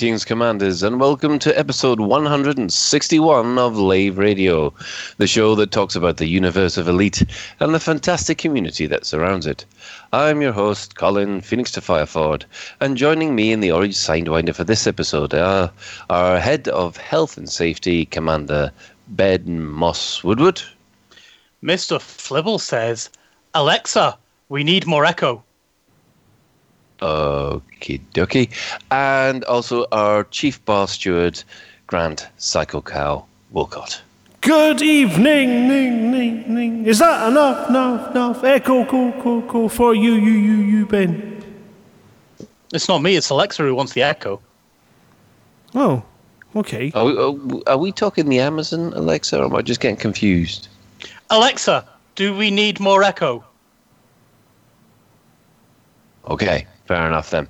Greetings, Commanders, and welcome to episode 161 of Lave Radio, the show that talks about the universe of Elite and the fantastic community that surrounds it. I'm your host, Colin Phoenix to Fireford, and joining me in the Orange Sidewinder for this episode are our Head of Health and Safety, Commander Ben Moss Woodward. Mr. Flibble says, Alexa, we need more echo. Okie dokie. And also our chief bar steward, Grant Psycho Cow Wolcott. Good evening, ning, ning, ning. Is that enough, enough, enough? Echo, cool, cool, cool for you, you, you, you, Ben. It's not me, it's Alexa who wants the echo. Oh, okay. Are we, are- are we talking the Amazon Alexa, or am I just getting confused? Alexa, do we need more echo? Okay, fair enough then.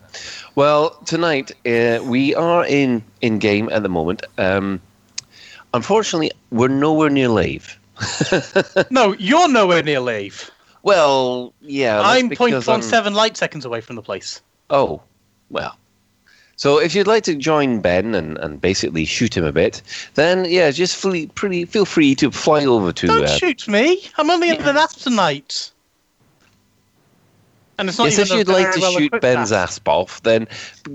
Well, tonight uh, we are in in game at the moment. Um, unfortunately, we're nowhere near Lave. No, you're nowhere near Lave. Well, yeah, I'm because I'm- light seconds away from the place. Oh, well. So if you'd like to join Ben and, and basically shoot him a bit, then yeah, just flee, pretty, feel free to fly over to. Don't uh, shoot me. I'm only in the nap tonight. And it's not Yes, if you'd like to well shoot Ben's asp off, then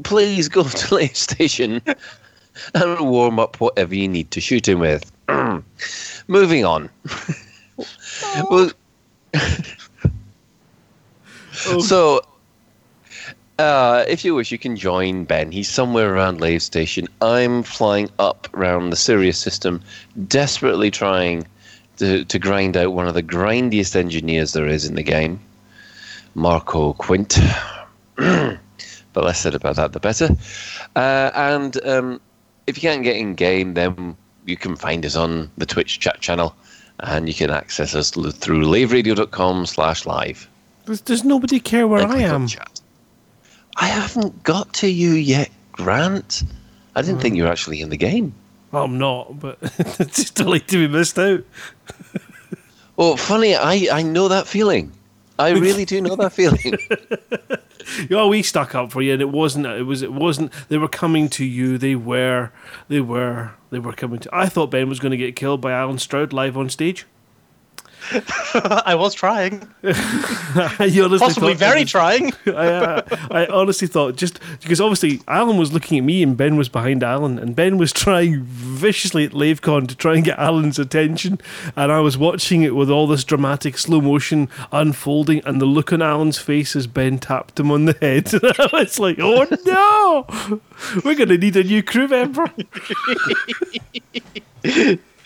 please go to Lave Station and warm up whatever you need to shoot him with. Moving on. well, so, uh, if you wish, you can join Ben. He's somewhere around Lave Station. I'm flying up around the Sirius system, desperately trying to, to grind out one of the grindiest engineers there is in the game, Marco Qwent. the less said about that, the better. Uh, and um, if you can't get in game, then you can find us on the Twitch chat channel, and you can access us through laveradio.com slash live. Does, does nobody care where I am? chat. I haven't got to you yet, Grant. I didn't think you were actually in the game. I'm not, but it's just like to be missed out. Oh, funny, I, I know that feeling. I really do know that feeling. Oh, we stuck up for you, and it wasn't. It was. It wasn't. They were coming to you. They were. They were. They were coming to. I thought Ben was going to get killed by Alan Stroud live on stage. I was trying. Possibly very trying. I, uh, I honestly thought just because obviously Alan was looking at me and Ben was behind Alan and Ben was trying viciously at LaveCon to try and get Alan's attention and I was watching it with all this dramatic slow motion unfolding and the look on Alan's face as Ben tapped him on the head. It's like, oh no, we're going to need a new crew member.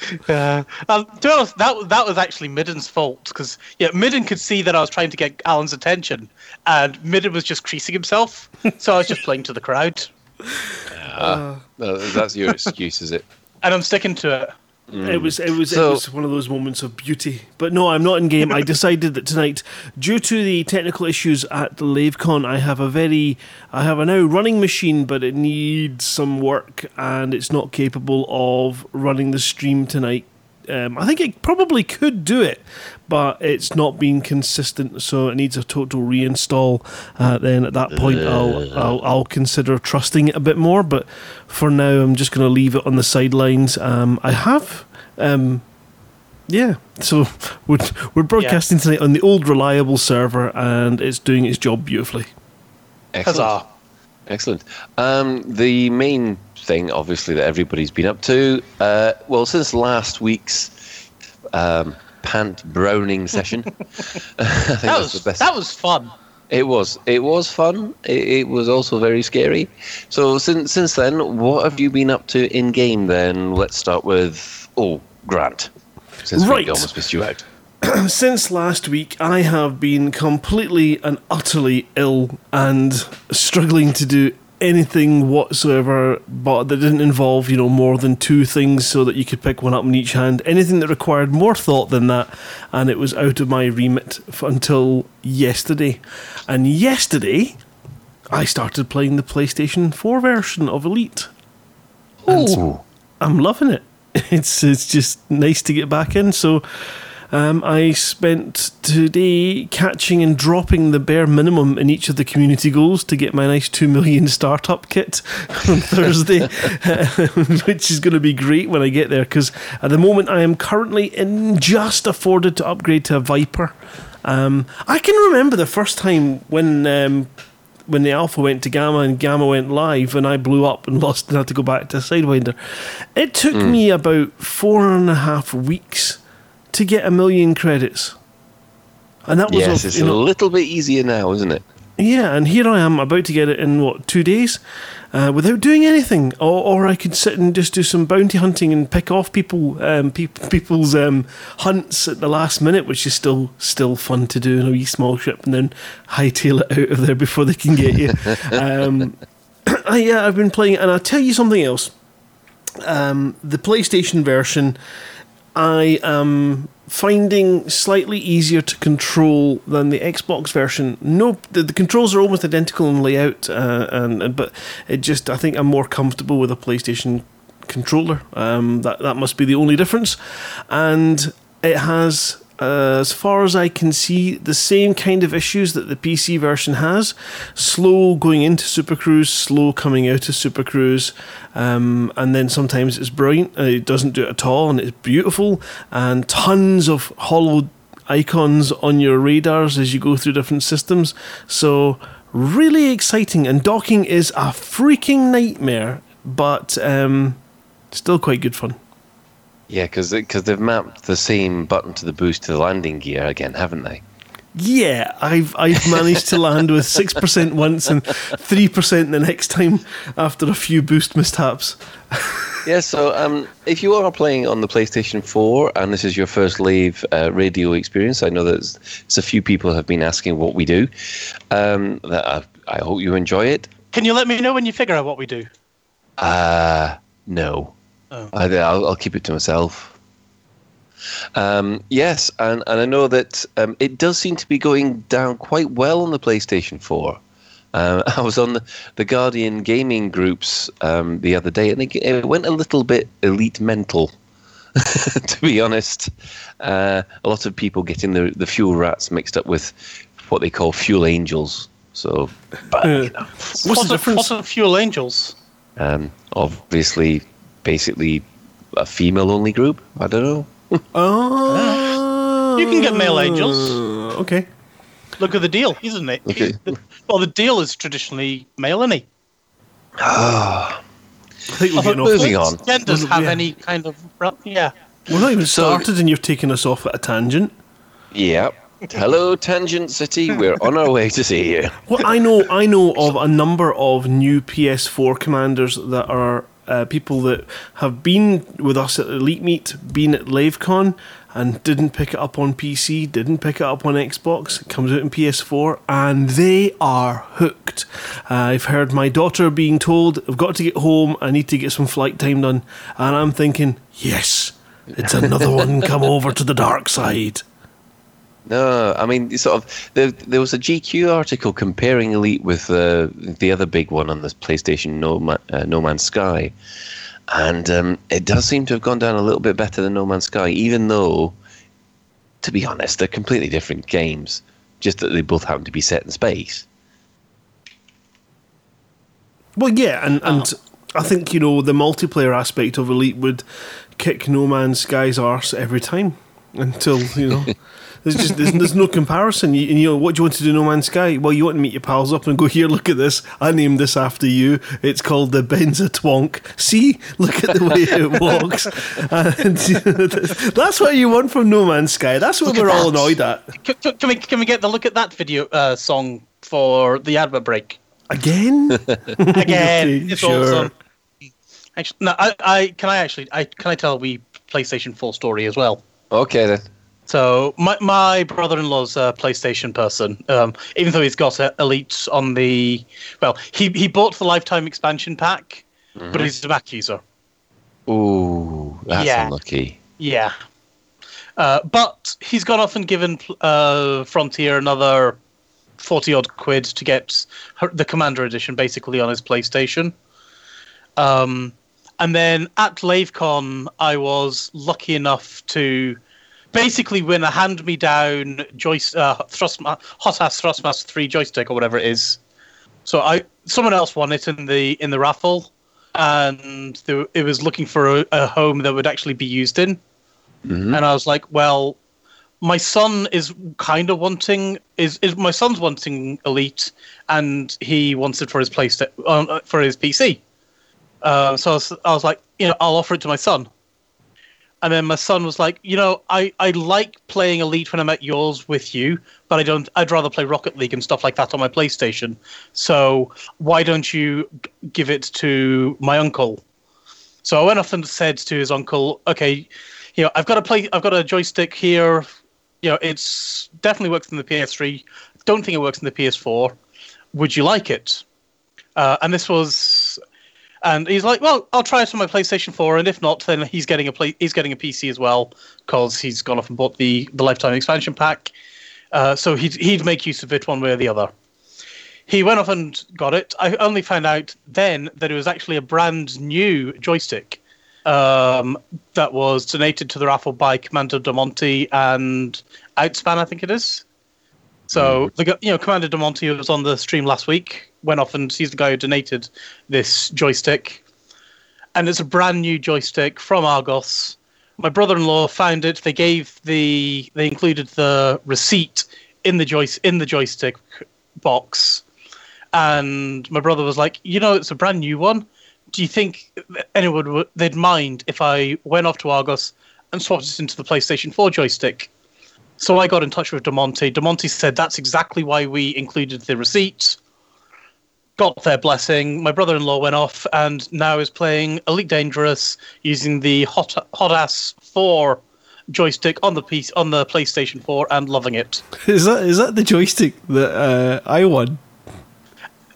Uh, um, to be honest, that that was actually Midden's fault because yeah, Midden could see that I was trying to get Alan's attention, and Midden was just creasing himself. so I was just playing to the crowd, Ah, no, that's your excuse, is it? and I'm sticking to it. It was it was So- it was one of those moments of beauty. But no, I'm not in game. I decided that tonight, due to the technical issues at the LaveCon, I have a very I have a now running machine, but it needs some work and it's not capable of running the stream tonight. Um, I think it probably could do it, but it's not been consistent, so it needs a total reinstall. Uh, then at that point, I'll, I'll I'll consider trusting it a bit more. But for now, I'm just going to leave it on the sidelines. Um, I have, um, yeah. So we're we're broadcasting tonight on the old reliable server, and it's doing its job beautifully. Excellent. Huzzah! Excellent. Um, the main thing, obviously, that everybody's been up to, uh, well, since last week's um, pant browning session, I think That was the best. that was fun. It was. It was fun. It, it was also very scary. So since since then, what have you been up to in game? Then let's start with oh Grant, since Right. almost missed you out. Since last week, I have been completely and utterly ill and struggling to do anything whatsoever, but that didn't involve, you know, more than two things so that you could pick one up in each hand. Anything that required more thought than that, and it was out of my remit until yesterday. And yesterday, I started playing the PlayStation 4 version of Elite. And Oh, I'm loving it. It's it's just nice to get back in. So Um, I spent today catching and dropping the bare minimum in each of the community goals to get my nice 2 million startup kit on Thursday, which is going to be great when I get there because at the moment I am currently in just afforded to upgrade to a Viper. Um, I can remember the first time when um, when the alpha went to gamma and gamma went live and I blew up and lost and had to go back to Sidewinder. It took mm. me about four and a half weeks to get a million credits. And that was yes, it's a know, little bit easier now, isn't it? Yeah, and here I am about to get it in what two days, uh, without doing anything, or, or I could sit and just do some bounty hunting and pick off people, um, pe- people's um, hunts at the last minute, which is still still fun to do in a wee small ship, and then hightail it out of there before they can get you. um, I, yeah, I've been playing, and I'll tell you something else. Um, the PlayStation version, I am finding slightly easier to control than the Xbox version. No, the, the controls are almost identical in layout, uh, and but it just I think I'm more comfortable with a PlayStation controller. Um, that that must be the only difference, and it has uh, as far as I can see, the same kind of issues that the PC version has. Slow going into Super Cruise, slow coming out of Super Cruise, um, and then sometimes it's brilliant. Uh, it doesn't do it at all, and it's beautiful. And tons of hollow icons on your radars as you go through different systems. So really exciting, and docking is a freaking nightmare, but um, still quite good fun. Yeah, because because they've mapped the same button to the boost to the landing gear again, haven't they? Yeah, I've I've managed to land with six percent once and three percent the next time after a few boost mishaps. yeah, so um, if you are playing on the PlayStation 4 and this is your first live uh, radio experience, I know that there's a few people have been asking what we do. Um, that I, I hope you enjoy it. Can you let me know when you figure out what we do? Uh, no. Oh. I, will I'll keep it to myself. Um, yes, and, and I know that um, it does seem to be going down quite well on the PlayStation 4. Uh, I was on the, the Guardian gaming groups um, the other day, and it, it, went a little bit elite mental, to be honest. Uh, a lot of people getting the, the fuel rats mixed up with what they call fuel angels. So, but, you know, what's, the difference? What are fuel angels? Um, obviously, basically a female only group. I don't know. oh, you can get male angels. Okay. Look at the deal, isn't it? Okay. well, the deal is traditionally male, isn't he? Ah. I think we're getting moving on. Genders have yeah. any kind of yeah. We're not even started, so, and you've taken us off at a tangent. Yep. Hello, Tangent City. We're on our way to see you. Well, I know, I know of a number of new PS4 commanders that are uh, people that have been with us at Elite Meet, been at LaveCon, and didn't pick it up on PC, didn't pick it up on Xbox. It comes out in PS4, and they are hooked. Uh, I've heard my daughter being told, I've got to get home, I need to get some flight time done. And I'm thinking, yes, it's another one come over to the dark side. No, I mean, sort of. There, there was a GQ article comparing Elite with uh, the other big one on the PlayStation, No, Man, uh, no Man's Sky, and um, it does seem to have gone down a little bit better than No Man's Sky, even though, to be honest, they're completely different games. Just that they both happen to be set in space. Well, yeah, and and I think you know the multiplayer aspect of Elite would kick No Man's Sky's arse every time until you know. There's just there's, there's no comparison. You, you, know what do you want to do? No Man's Sky. Well, you want to meet your pals up and go here. Look at this. I named this after you. It's called the Benza Twonk. See, look at the way it walks. and that's what you want from No Man's Sky. That's what look we're all annoyed at. Can, can, we can we get the look at that video uh, song for the advert break again? again, okay, it's sure. awesome. Actually, no, I, I can I actually I can I tell we PlayStation 4 story as well. Okay then. So my my brother-in-law's a PlayStation person. Um, even though he's got Elite on the well, he he bought the lifetime expansion pack, mm-hmm. but he's a Mac user. Ooh, that's yeah. unlucky. Yeah. Uh, but he's gone off and given uh, Frontier another forty odd quid to get her, the Commander Edition basically on his PlayStation. Um, and then at LaveCon, I was lucky enough to basically win a hand-me-down joyst uh, thrust hot ass thrustmaster three joystick or whatever it is. So I someone else won it in the in the raffle, and it was looking for a, a, home that would actually be used in. Mm-hmm. And I was like, well, my son is kind of wanting is, is my son's wanting Elite, and he wants it for his PlayStation uh, for his PC. Uh, so I was, I was like, you know, I'll offer it to my son. And then my son was like, you know, I, I like playing Elite when I'm at yours with you, but I don't. I'd rather play Rocket League and stuff like that on my PlayStation. So why don't you give it to my uncle? So I went off and said to his uncle, okay, you know, I've got a play. I've got a joystick here. You know, it's definitely works in the PS3. Don't think it works in the PS4. Would you like it? Uh, and this was and he's like, "Well, I'll try it on my PlayStation 4, and if not, then he's getting a play- he's getting a PC as well because he's gone off and bought the the lifetime expansion pack. Uh, so he'd he'd make use of it one way or the other. He went off and got it. I only found out then that it was actually a brand new joystick um, that was donated to the raffle by Commander Demonte and Outspan, I think it is. So, mm. you know, Commander Demonte was on the stream last week went off and he's the guy who donated this joystick. And it's a brand new joystick from Argos. My brother-in-law found it. They gave the they included the receipt in the joy in the joystick box. And my brother was like, "You know, it's a brand new one. Do you think anyone would they'd mind if I went off to Argos and swapped it into the PlayStation 4 joystick?" So I got in touch with Demonte. Demonte said that's exactly why we included the receipt got their blessing. My brother-in-law went off and now is playing Elite Dangerous using the hot hot ass four joystick on the piece on the PlayStation 4 and loving it. Is that is that the joystick that uh, I won?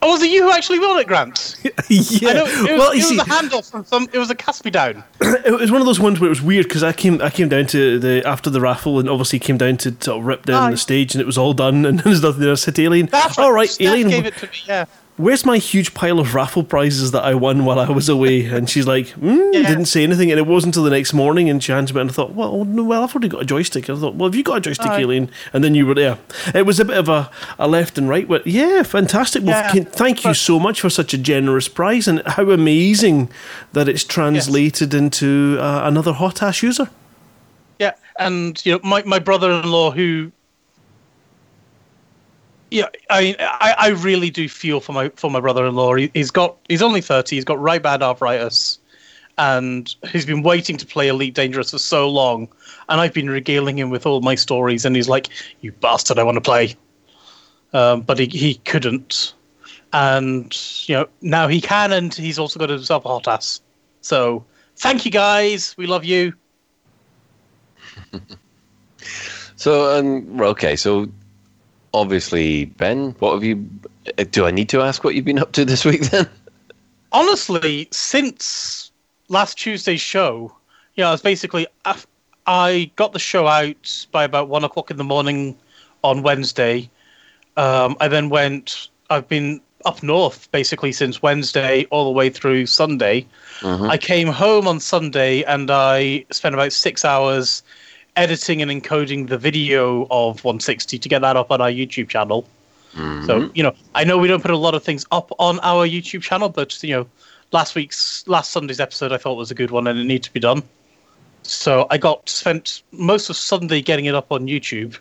Oh, was it you who actually won it, Grant? yeah. Know, it was, well, it was see, a handoff from some. It was a cast me down. It was one of those ones where it was weird because I came, I came down to the after the raffle and obviously came down to sort of rip down Aye. the stage and it was all done and there's nothing there. I said, Alien, That's all right, right, Alien gave it to me. Yeah where's my huge pile of raffle prizes that I won while I was away? And she's like, mm, yeah. didn't say anything. And it wasn't until the next morning, and she hands me, and I thought, well, no, well, I've already got a joystick. And I thought, well, have you got a joystick, right. Alien? And then you were there. It was a bit of a, a left and right, but yeah, fantastic. Well, yeah. thank you so much for such a generous prize, and how amazing that it's translated yes. into uh, another hot ass user. Yeah, and you know, my my brother in law who yeah, I I, I really do feel for my for my brother-in-law. He, has got he's only thirty. He's got right bad arthritis, and he's been waiting to play Elite Dangerous for so long. And I've been regaling him with all my stories, and he's like, "You bastard, I want to play," um, but he he couldn't. And you know now he can, and he's also got himself a hot ass. So thank you guys. We love you. so um, okay, so obviously, Ben, what have you? Uh, do I need to ask what you've been up to this week then? Honestly, since last Tuesday's show, yeah, you know, it's basically I got the show out by about one o'clock in the morning on Wednesday. Um, I then went. I've been up north basically since Wednesday all the way through Sunday. Mm-hmm. I came home on Sunday and I spent about six hours editing and encoding the video of 160 to get that up on our YouTube channel. Mm-hmm. So, you know, I know we don't put a lot of things up on our YouTube channel, but, you know, last week's, last Sunday's episode I thought was a good one and it needed to be done. So I got spent most of Sunday getting it up on YouTube.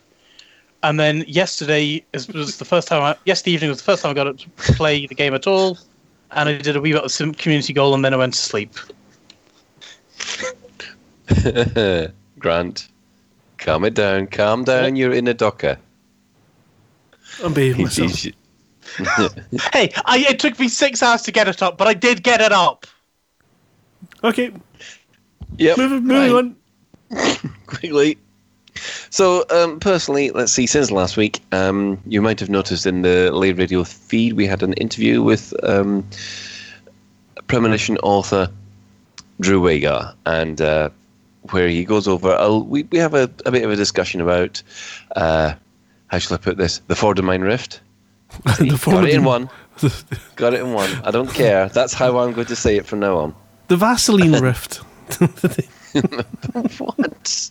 And then yesterday was the first time, I, yesterday evening was the first time I got to play the game at all. And I did a wee bit of some community goal and then I went to sleep. Grant. Calm it down. Calm down. You're in a docker. I'm behaving myself. hey, I, it took me six hours to get it up, but I did get it up. Okay. Yep. Move, moving right. on. Quickly. So, um, personally, let's see, since last week, um, you might have noticed in the Lave Radio feed, we had an interview with um, Premonition author Drew Wagar. And uh, where he goes over. I'll, we we have a, a bit of a discussion about uh, how shall I put this? The Formidine Rift. the Got it in one. Got it in one. I don't care. That's how I'm going to say it from now on. The Vaseline Rift. what?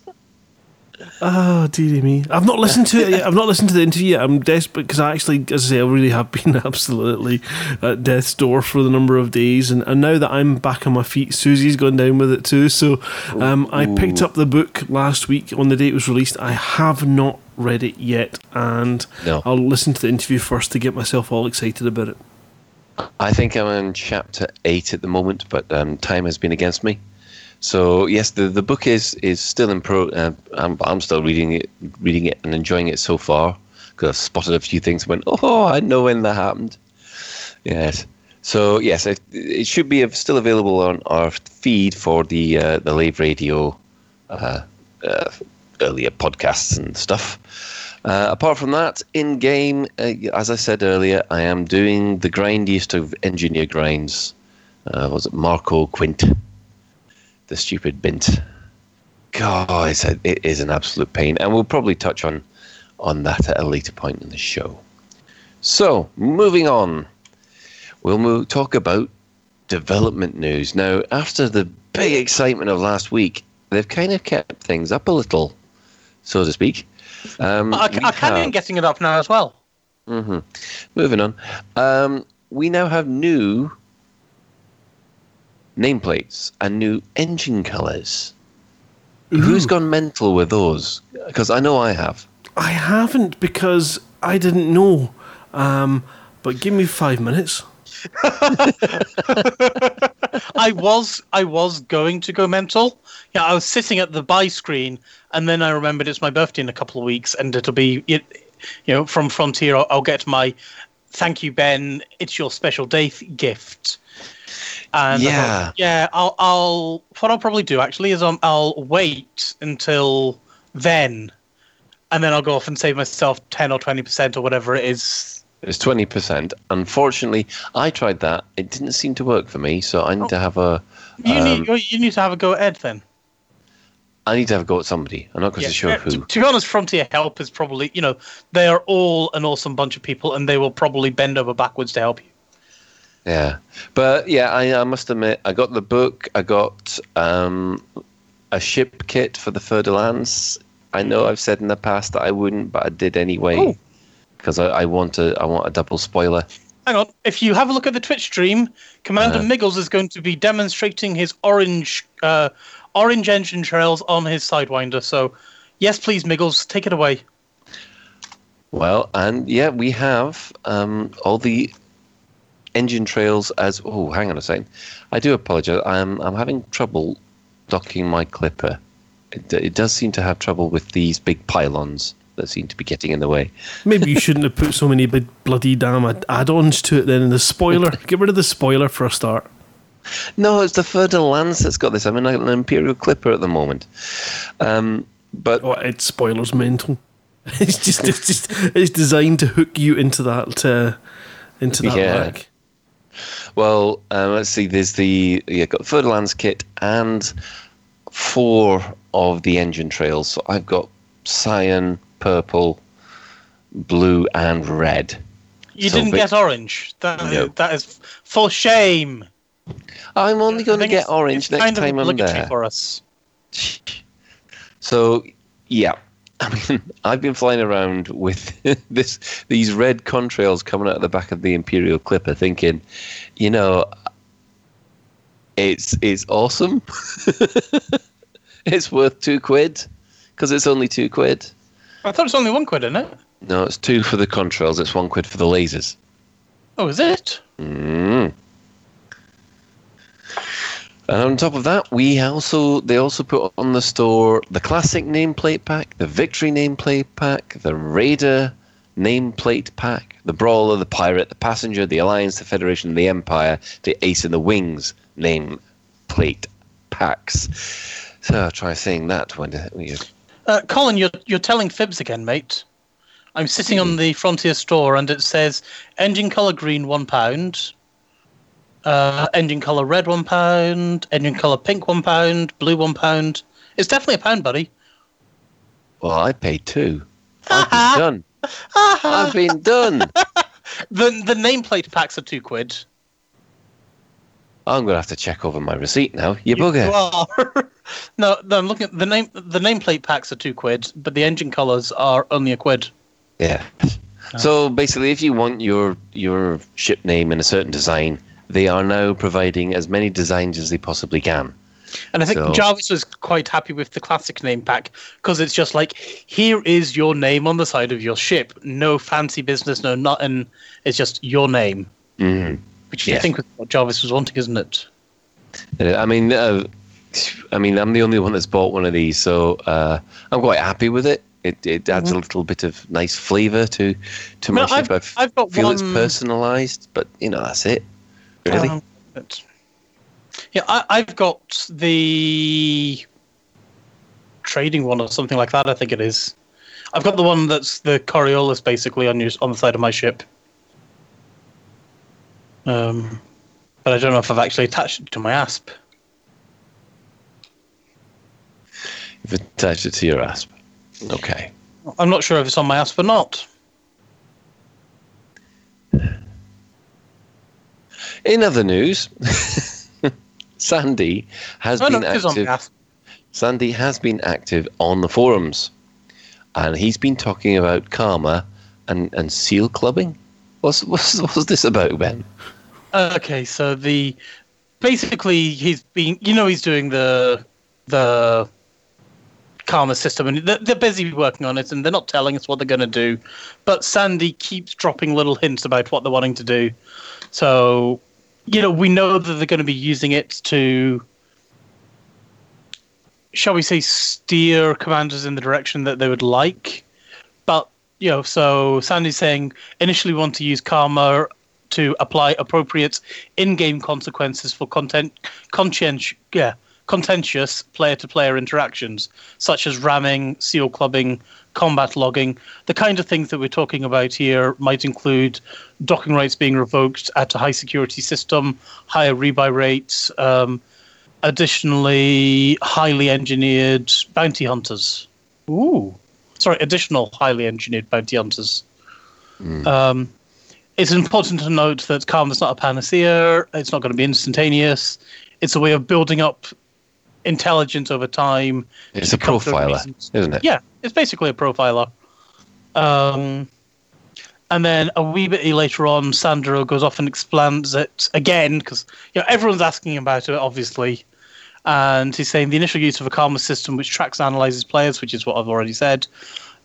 Oh, dearie me. I've not listened to it yet. I've not listened to the interview yet. I'm desperate because I actually, as I say, I really have been absolutely at death's door for the number of days. And, and now that I'm back on my feet, Susie's gone down with it too. So um, I picked up the book last week on the day it was released. I have not read it yet. And No. I'll listen to the interview first to get myself all excited about it. I think I'm in chapter eight at the moment, but um, time has been against me. So yes, the, the book is is still in pro. Uh, I'm I'm still reading it, reading it and enjoying it so far because I've spotted a few things. Went, oh, I know when that happened. Yes. So yes, it, it should be still available on our feed for the uh, the Lave Radio uh, uh, earlier podcasts and stuff. Uh, apart from that, in game, uh, as I said earlier, I am doing the grindiest of engineer grinds. Uh, was it Marco Qwent? The stupid bint. God, it's a, it is an absolute pain, and we'll probably touch on on that at a later point in the show. So, moving on, we'll move, talk about development news. Now, after the big excitement of last week, they've kind of kept things up a little, so to speak. Um, I, I have- be getting it up now as well. hmm Moving on. Um, we now have new nameplates and new engine colours. Who's gone mental with those? Because I know I have. I haven't because I didn't know. Um, but give me five minutes. I was I was going to go mental. Yeah, I was sitting at the buy screen, and then I remembered it's my birthday in a couple of weeks, and it'll be it, you know from Frontier. I'll, I'll get my thank you, Ben. It's your special day th- gift. And I thought, Yeah. yeah. I'll I'll what I'll probably do actually is um, I'll wait until then, and then I'll go off and save myself ten or twenty percent or whatever it is. It's twenty percent. Unfortunately, I tried that. It didn't seem to work for me. So I need to have a. You Um, need you need to have a go at Ed then. I need to have a go at somebody. I'm not quite Yeah, sure uh, who. To, to be honest, Frontier Help is probably, you know, they are all an awesome bunch of people and they will probably bend over backwards to help you. Yeah, but yeah, I, I must admit, I got the book. I got um, a ship kit for the Fer-de-Lance. I know I've said in the past that I wouldn't, but I did anyway Oh. because I, I want a I want a double spoiler. Hang on. If you have a look at the Twitch stream, Commander Uh-huh. Miggles is going to be demonstrating his orange uh, orange engine trails on his Sidewinder. So, yes, please, Miggles, take it away. Well, and yeah, we have um, all the engine trails as. Oh, hang on a second. I do apologize. I'm I'm having trouble docking my clipper. It, it does seem to have trouble with these big pylons that seem to be getting in the way. Maybe you shouldn't have put so many big bloody damn add-ons to it then. And the spoiler, get rid of the spoiler for a start. No, it's the Fer-de-Lance that's got this. I'm in an Imperial Clipper at the moment. Um, but Oh, it's spoilers mental. It's just, it's just, it's designed to hook you into that, uh, into that Yeah. Well, uh, let's see. There's the yeah, got the Fer-de-Lance kit and four of the engine trails. So I've got cyan, purple, blue, and red. You So didn't get orange. That, No. that is for shame. I'm only going to get orange next time I'm there. for us. So, yeah. I mean, I've been flying around with this these red contrails coming out of the back of the Imperial Clipper, thinking, you know, it's it's awesome. it's worth two quid because it's only two quid. I thought it's only one quid, isn't it? No, it's two for the contrails. It's one quid for the lasers. Oh, is it? Mm. And on top of that, we also they also put on the store the classic nameplate pack, the victory nameplate pack, the raider nameplate pack, the brawler, the pirate, the passenger, the alliance, the federation, the empire, the ace and the wings nameplate packs. So I'll try saying that when you Uh, Colin, you're you're telling fibs again, mate. I'm sitting on the Frontier store and it says engine color green one pound, uh, engine color red one pound, engine color pink one pound, blue one pound. It's definitely a pound, buddy. well, I paid two. I've been done. I've been done. The the nameplate packs are two quid. I'm gonna have to check over my receipt now. You bugger. You are. No, no, I'm looking at the name. The nameplate packs are two quid, but the engine colors are only a quid. Yeah. So basically, if you want your your ship name in a certain design, they are now providing as many designs as they possibly can. And I think So- Jarvis was quite happy with the classic name pack because it's just like, here is your name on the side of your ship. No fancy business, no nothing. It's just your name, Mm. which I think was what Jarvis was wanting, isn't it? Uh, I mean, uh, I mean, I'm the only one that's bought one of these, so uh, I'm quite happy with it. It, it adds a little bit of nice flavour to to my No, ship. I've- I've got feel it's one- personalised, but you know that's it. Really, Um, but- yeah, I, I've got the trading one or something like that. I think it is. I've got the one that's the Coriolis basically on your on the side of my ship. Um, but I don't know if I've actually attached it to my ASP. you've attached it to your asp. Okay. I'm not sure if it's on my ASP or not. In other news, Sandy has Oh, been on active. Sandy has been active on the forums, and he's been talking about karma and, and seal clubbing. What's, what's what's this about, Ben? Okay, so the basically he's been you know he's doing the the karma system and they're, they're busy working on it and they're not telling us what they're going to do but sandy keeps dropping little hints about what they're wanting to do so you know we know that they're going to be using it to shall we say steer commanders in the direction that they would like. But you know so sandy's saying initially we want to use karma to apply appropriate in-game consequences for content conscientious yeah contentious player-to-player interactions such as ramming seal clubbing combat logging. The kind of things that we're talking about here might include docking rights being revoked at a high security system higher rebuy rates um, additionally highly engineered bounty hunters. Ooh. Sorry additional highly engineered bounty hunters. Um, it's important to note that Calm is not a panacea. It's not going to be instantaneous. It's a way of building up intelligence over time. It's a profiler, isn't it? Yeah, it's basically a profiler. Um, and then a wee bit later on, Sandro goes off and explains it again because you know everyone's asking about it, obviously. And he's saying the initial use of a karma system which tracks and analyzes players, which is what I've already said.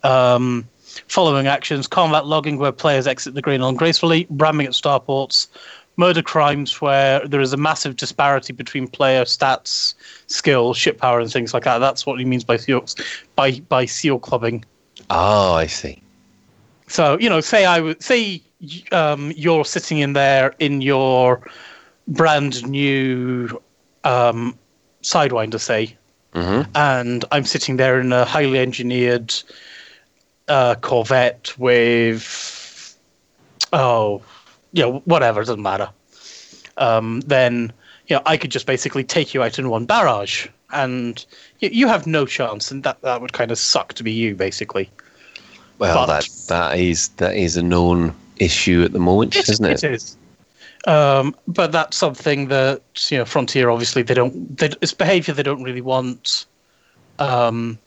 Um, following actions, combat logging where players exit the green on gracefully, ramming at starports, murder crimes where there is a massive disparity between player stats, skill, ship power, and things like that. That's what he means by seal, by by seal clubbing. Oh, I see. So you know, say I would say um, you're sitting in there in your brand new um, sidewinder, say, hmm and I'm sitting there in a highly engineered uh, Corvette with oh, you know, whatever, it doesn't matter. Um, then you know, I could just basically take you out in one barrage, and you, you have no chance, and that that would kind of suck to be you, basically. Well, But- that that is that is a known issue at the moment, isn't it? It is. Um, but that's something that you know, Frontier obviously they don't. They, it's behaviour they don't really want, um,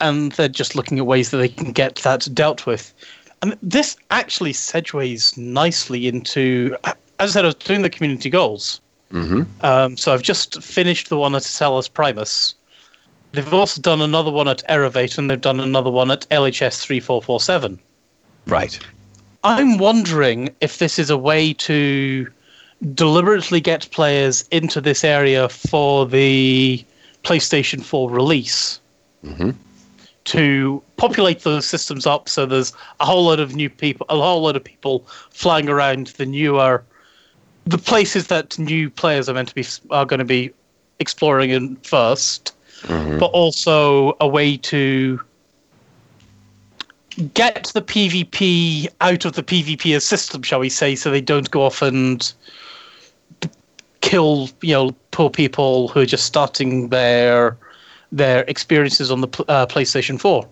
and they're just looking at ways that they can get that dealt with. And this actually segues nicely into, as I said, I was doing the community goals. hmm Um, so I've just finished the one at Asellus Primus. They've also done another one at Eravate, and they've done another one at LHS three four four seven. Right. I'm wondering if this is a way to deliberately get players into this area for the PlayStation 4 release. Mhm. To populate those systems up so there's a whole lot of new people, a whole lot of people flying around the newer, the places that new players are meant to be, are going to be exploring in first, Mhm. but also a way to get the PvP out of the PvP system, shall we say, so they don't go off and kill, you know, poor people who are just starting their their experiences on the uh, PlayStation 4.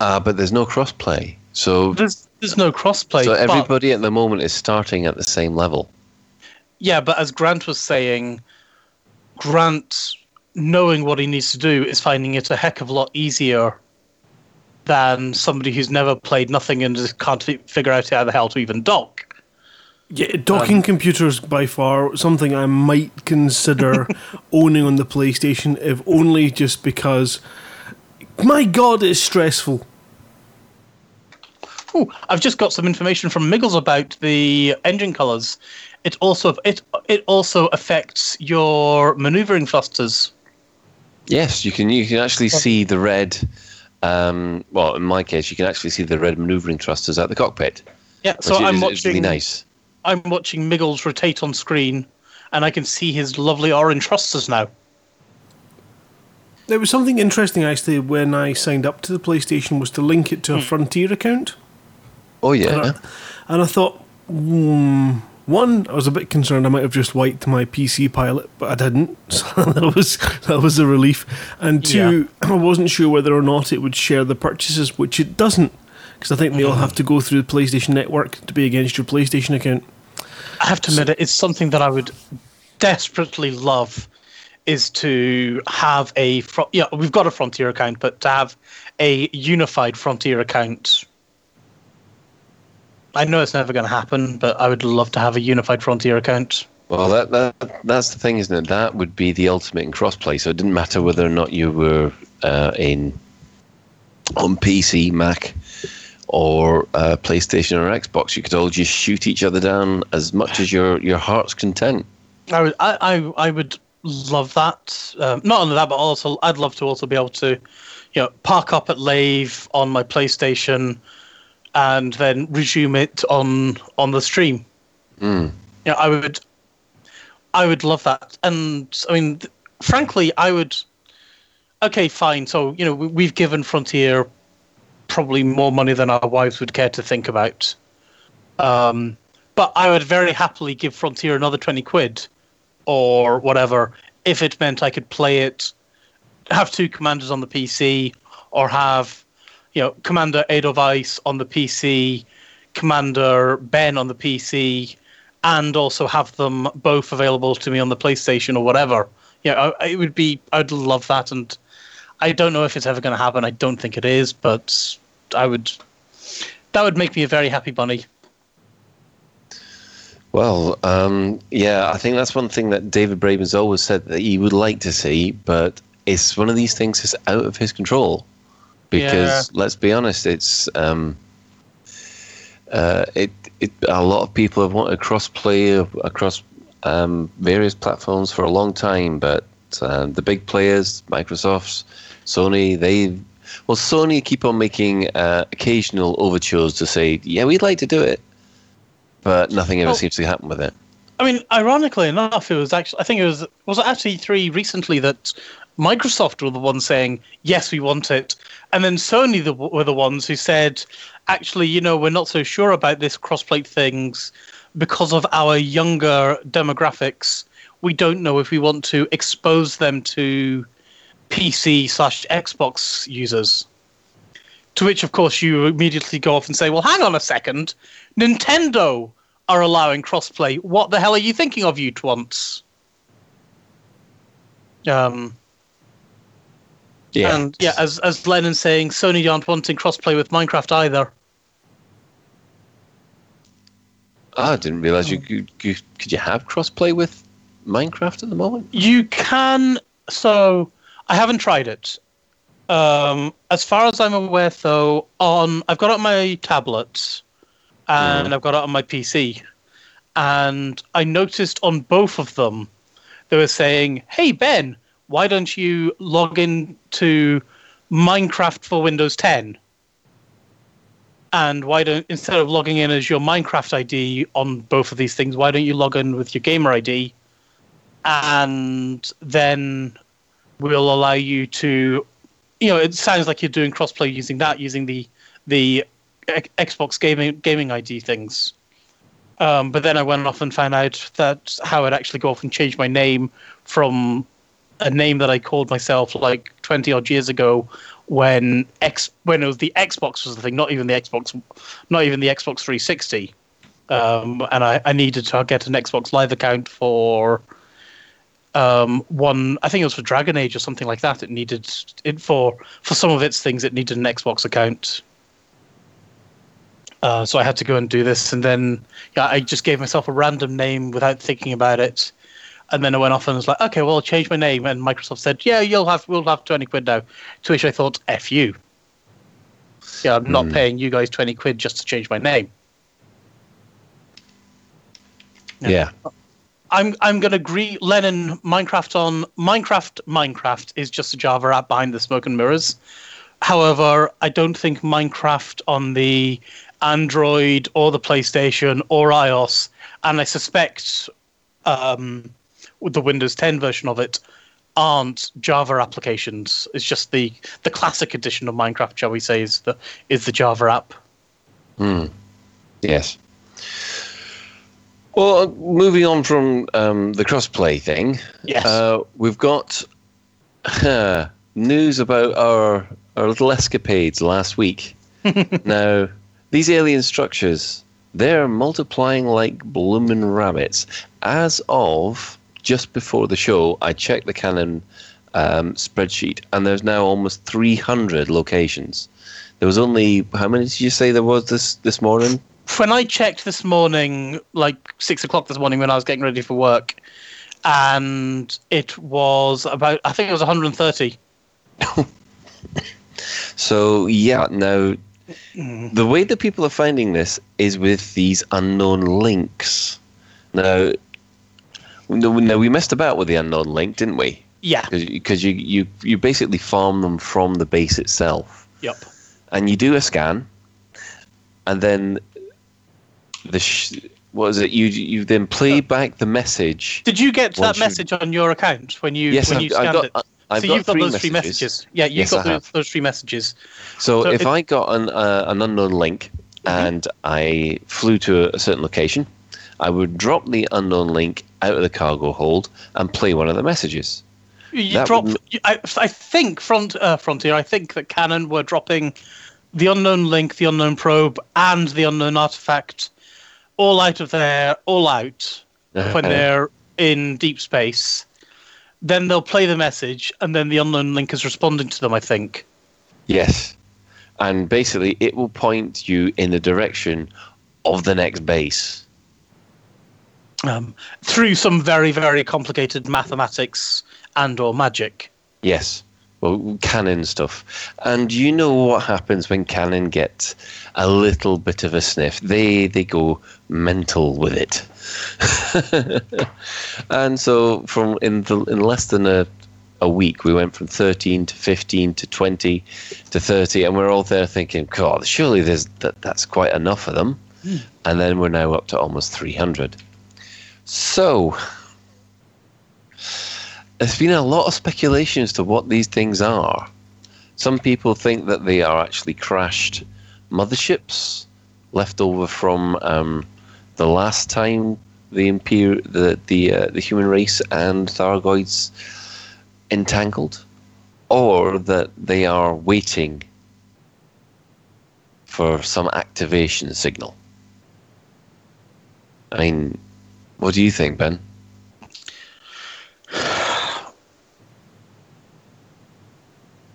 Uh, but there's no crossplay, so There's there's no crossplay. so but- everybody at the moment is starting at the same level. yeah, but as Grant was saying, Grant knowing what he needs to do is finding it a heck of a lot easier than somebody who's never played nothing and just can't fi- figure out how the hell to even dock. Yeah, docking computers by far something I might consider owning on the PlayStation, if only just because. My God, it's stressful. Oh, I've just got some information from Miggles about the engine colors. It also it it also affects your maneuvering thrusters. Yes, you can. You can actually see the red. Um, well, in my case, you can actually see the red maneuvering thrusters at the cockpit. Yeah, so which I'm is, is watching really nice. I'm watching Miggles rotate on screen, and I can see his lovely orange thrusters now. There was something interesting actually when I signed up to the PlayStation was to link it to a Frontier account. Oh yeah. And I, and I thought, hmm, one, I was a bit concerned I might have just wiped my PC pilot, but I didn't. So that was that was a relief. And two, I wasn't sure whether or not it would share the purchases, which it doesn't, because I think they all have to go through the PlayStation Network to be against your PlayStation account. I have to admit, it, it's something that I would desperately love. Is to have a yeah, we've got a Frontier account, but to have a unified Frontier account. I know it's never going to happen, but I would love to have a unified Frontier account. Well, that, that that's the thing, isn't it? That would be the ultimate in crossplay. So it didn't matter whether or not you were uh, in on PC, Mac, or uh, PlayStation or Xbox. You could all just shoot each other down as much as your your heart's content. I would, I, I, I would love that. Um, not only that, but also I'd love to also be able to, you know, park up at Lave on my PlayStation, and then resume it on on the stream. Mm. Yeah, I would, I would love that. And I mean, th- frankly, I would. Okay, fine. So you know, we, we've given Frontier probably more money than our wives would care to think about. Um, but I would very happily give Frontier another twenty quid, or whatever, if it meant I could play it, have two commanders on the PC, or have, you know, Commander Edelweiss on the PC, Commander Ben on the PC, and also have them both available to me on the PlayStation or whatever. Yeah, I, it would be. I'd love that, and I don't know if it's ever going to happen. I don't think it is, but I would. That would make me a very happy bunny. Well, um, yeah, I think that's one thing that David Braben's always said that he would like to see, but it's one of these things that's out of his control. Because let's be honest, it's um, uh, it, it a lot of people have wanted crossplay across um, various platforms for a long time, but uh, the big players, Microsoft, Sony, they well, Sony keep on making uh, occasional overtures to say, yeah, we'd like to do it, but nothing ever Well- seems to happen with it. I mean, ironically enough, it was actually. I think it was was it actually three recently that Microsoft were the ones saying yes, we want it, and then Sony the, were the ones who said, actually, you know, we're not so sure about this crossplate things because of our younger demographics. We don't know if we want to expose them to PC slash Xbox users. To which, of course, you immediately go off and say, well, hang on a second. Nintendo are allowing crossplay. What the hell are you thinking of, you twants? Um, Yeah. And yeah, as, as Lennon's saying, Sony aren't wanting crossplay with Minecraft either. Ah, I didn't realize you could, you could you have crossplay with Minecraft at the moment. You can. So I haven't tried it. Um, as far as I'm aware, though, on I've got it on my tablet, and I've got it on my PC, and I noticed on both of them, they were saying, "Hey Ben, why don't you log in to Minecraft for Windows 10?" And why don't instead of logging in as your Minecraft ID on both of these things, why don't you log in with your gamer ID? And then will allow you to, you know, it sounds like you're doing crossplay using that, using the the Xbox gaming gaming ID things. Um, but then I went off and found out that how I'd actually go off and change my name from a name that I called myself like twenty odd years ago when X when it was the Xbox was the thing, not even the Xbox, not even the Xbox 360. Um, and I, I needed to get an Xbox Live account for um, one. I think it was for Dragon Age or something like that. It needed it for for some of its things. It needed an Xbox account. Uh, so I had to go and do this, and then yeah, I just gave myself a random name without thinking about it, and then I went off and was like, okay, well, I'll change my name, and Microsoft said, yeah, you'll have we'll have twenty quid now. To which I thought, f you. Yeah, I'm not Hmm. paying you guys twenty quid just to change my name. Yeah. Yeah. I'm I'm gonna agree, Lennon. Minecraft on Minecraft. Minecraft is just a Java app behind the smoke and mirrors. However, I don't think Minecraft on the Android or the PlayStation or iOS, and I suspect um, the Windows 10 version of it, aren't Java applications. It's just the the classic edition of Minecraft, shall we say, is the is the Java app. Hmm. Yes. Well, moving on from um, the crossplay thing, Yes. uh, we've got news about our our little escapades last week. now, these alien structures, they're multiplying like bloomin' rabbits. As of just before the show, I checked the Canon um, spreadsheet, and there's now almost 300 locations. There was only how many did you say there was this this morning? When I checked this morning, like six o'clock this morning when I was getting ready for work, and it was about I think it was 130. So yeah, now mm. the way that people are finding this is with these unknown links. Now, no, no, we messed about with the unknown link, didn't we? Yeah. Because you, you you basically farm them from the base itself, Yep. and you do a scan, and then the sh- what is it? You you then play back the message. Did you get that you- message on your account when you Yes, when I've, you scanned got. it? I've so got you've got three those messages. three messages. Yeah, you've Yes, got those, those three messages. So, So if it- I got an uh, an unknown link and I flew to a, a certain location, I would drop the unknown link out of the cargo hold and play one of the messages. You That drop. would- I, I think front uh, Frontier. I think that Canon were dropping the unknown link, the unknown probe, and the unknown artifact all out of there, all out when they're in deep space. Then they'll play the message, and then the unknown link is responding to them. I think. Yes, and basically it will point you in the direction of the next base. um, through some very very complicated mathematics and or magic. Yes. Well, canon stuff. And you know what happens when canon get a little bit of a sniff? They they go mental with it. and so from in the in less than a a week we went from 13 to 15 to 20 to 30 and we're all there thinking god surely there's that that's quite enough of them hmm. and then we're now up to almost 300 so there's been a lot of speculation as to what these things are. Some people think that they are actually crashed motherships left over from um, the last time the imper- the the uh, the human race and Thargoids entangled, or that they are waiting for some activation signal. I mean, what do you think, Ben?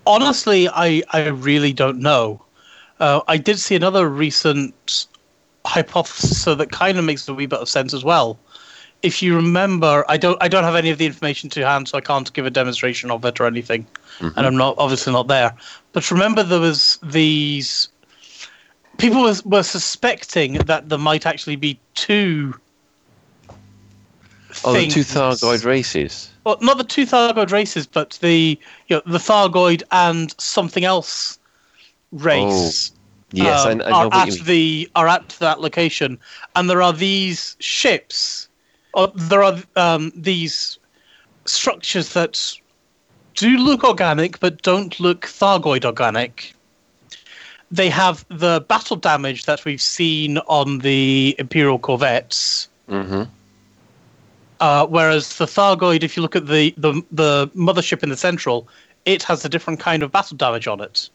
Honestly, I, I really don't know. Uh, I did see another recent hypothesis so that kind of makes a wee bit of sense as well. If you remember, I don't I don't have any of the information to hand, so I can't give a demonstration of it or anything, and I'm not obviously not there. But remember, there was these people was, were suspecting that there might actually be two. Oh, the two Thargoid races. well, not the two Thargoid races, but the you know, the Thargoid and something else race. Yes, I, I um, know are what at you mean. the are at that location, and there are these ships, or there are um, these structures that do look organic but don't look Thargoid organic. They have the battle damage that we've seen on the Imperial corvettes. hmm Uh, whereas the Thargoid, if you look at the, the the mothership in the central, it has a different kind of battle damage on it.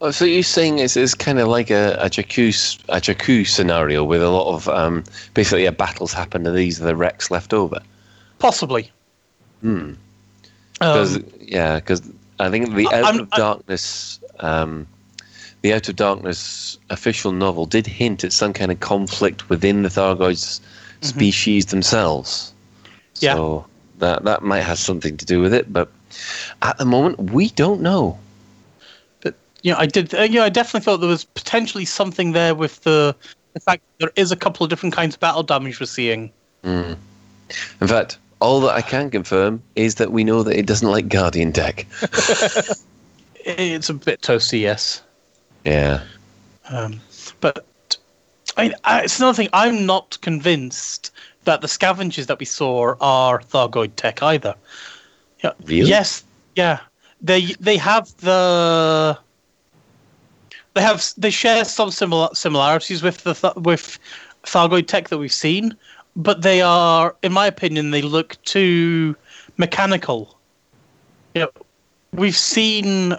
Oh, so you're saying it's, it's kind of like a, a Jakku a Jakku scenario with a lot of um, basically a battle's happened and these are the wrecks left over. Possibly. Hmm. Because Um, yeah, because I think the Out I'm- of I- Darkness, um, the Out of Darkness official novel did hint at some kind of conflict within the Thargoids species themselves. Yeah. So that that might have something to do with it, but at the moment we don't know. but you know, I did. Uh, you know, I definitely thought there was potentially something there with the the fact that there is a couple of different kinds of battle damage we're seeing. In fact, all that I can confirm is that we know that it doesn't like Guardian tech. It's a bit toasty, yes. yeah. Um, but I mean, I, it's another thing. I'm not convinced that the scavengers that we saw are Thargoid tech either. Yeah, Really? Yes. Yeah. They they have the they have they share some similar similarities with the with Thargoid tech that we've seen, but they are, in my opinion, they look too mechanical. You know, we've seen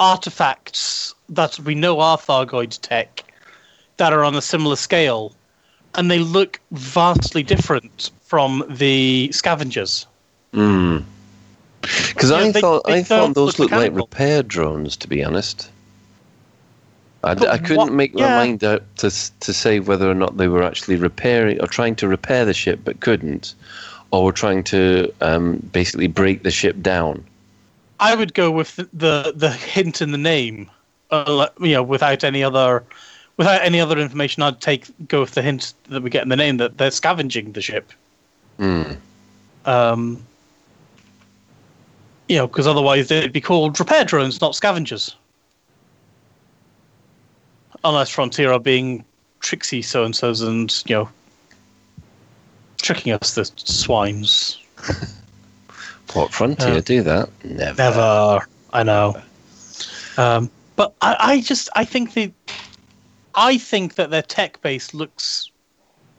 artifacts that we know are Thargoid tech that are on a similar scale, and they look vastly different from the scavengers. Because Yeah, I they- thought they I thought those look looked like repair drones, to be honest. I, I couldn't what- make my yeah. mind out to to say whether or not they were actually repairing or trying to repair the ship but couldn't, or were trying to um, basically break the ship down. I would go with the the, the hint in the name, uh, you know, without any other without any other information. I'd take go with the hint that we get in the name that they're scavenging the ship. Hmm. Um, you know, because otherwise they'd be called repair drones, not scavengers. Unless Frontier are being tricksy so and so's and you know tricking us, the swines. What frontier Uh, do that? Never. Never. I know. Um, but I, I just I think the I think that their tech base looks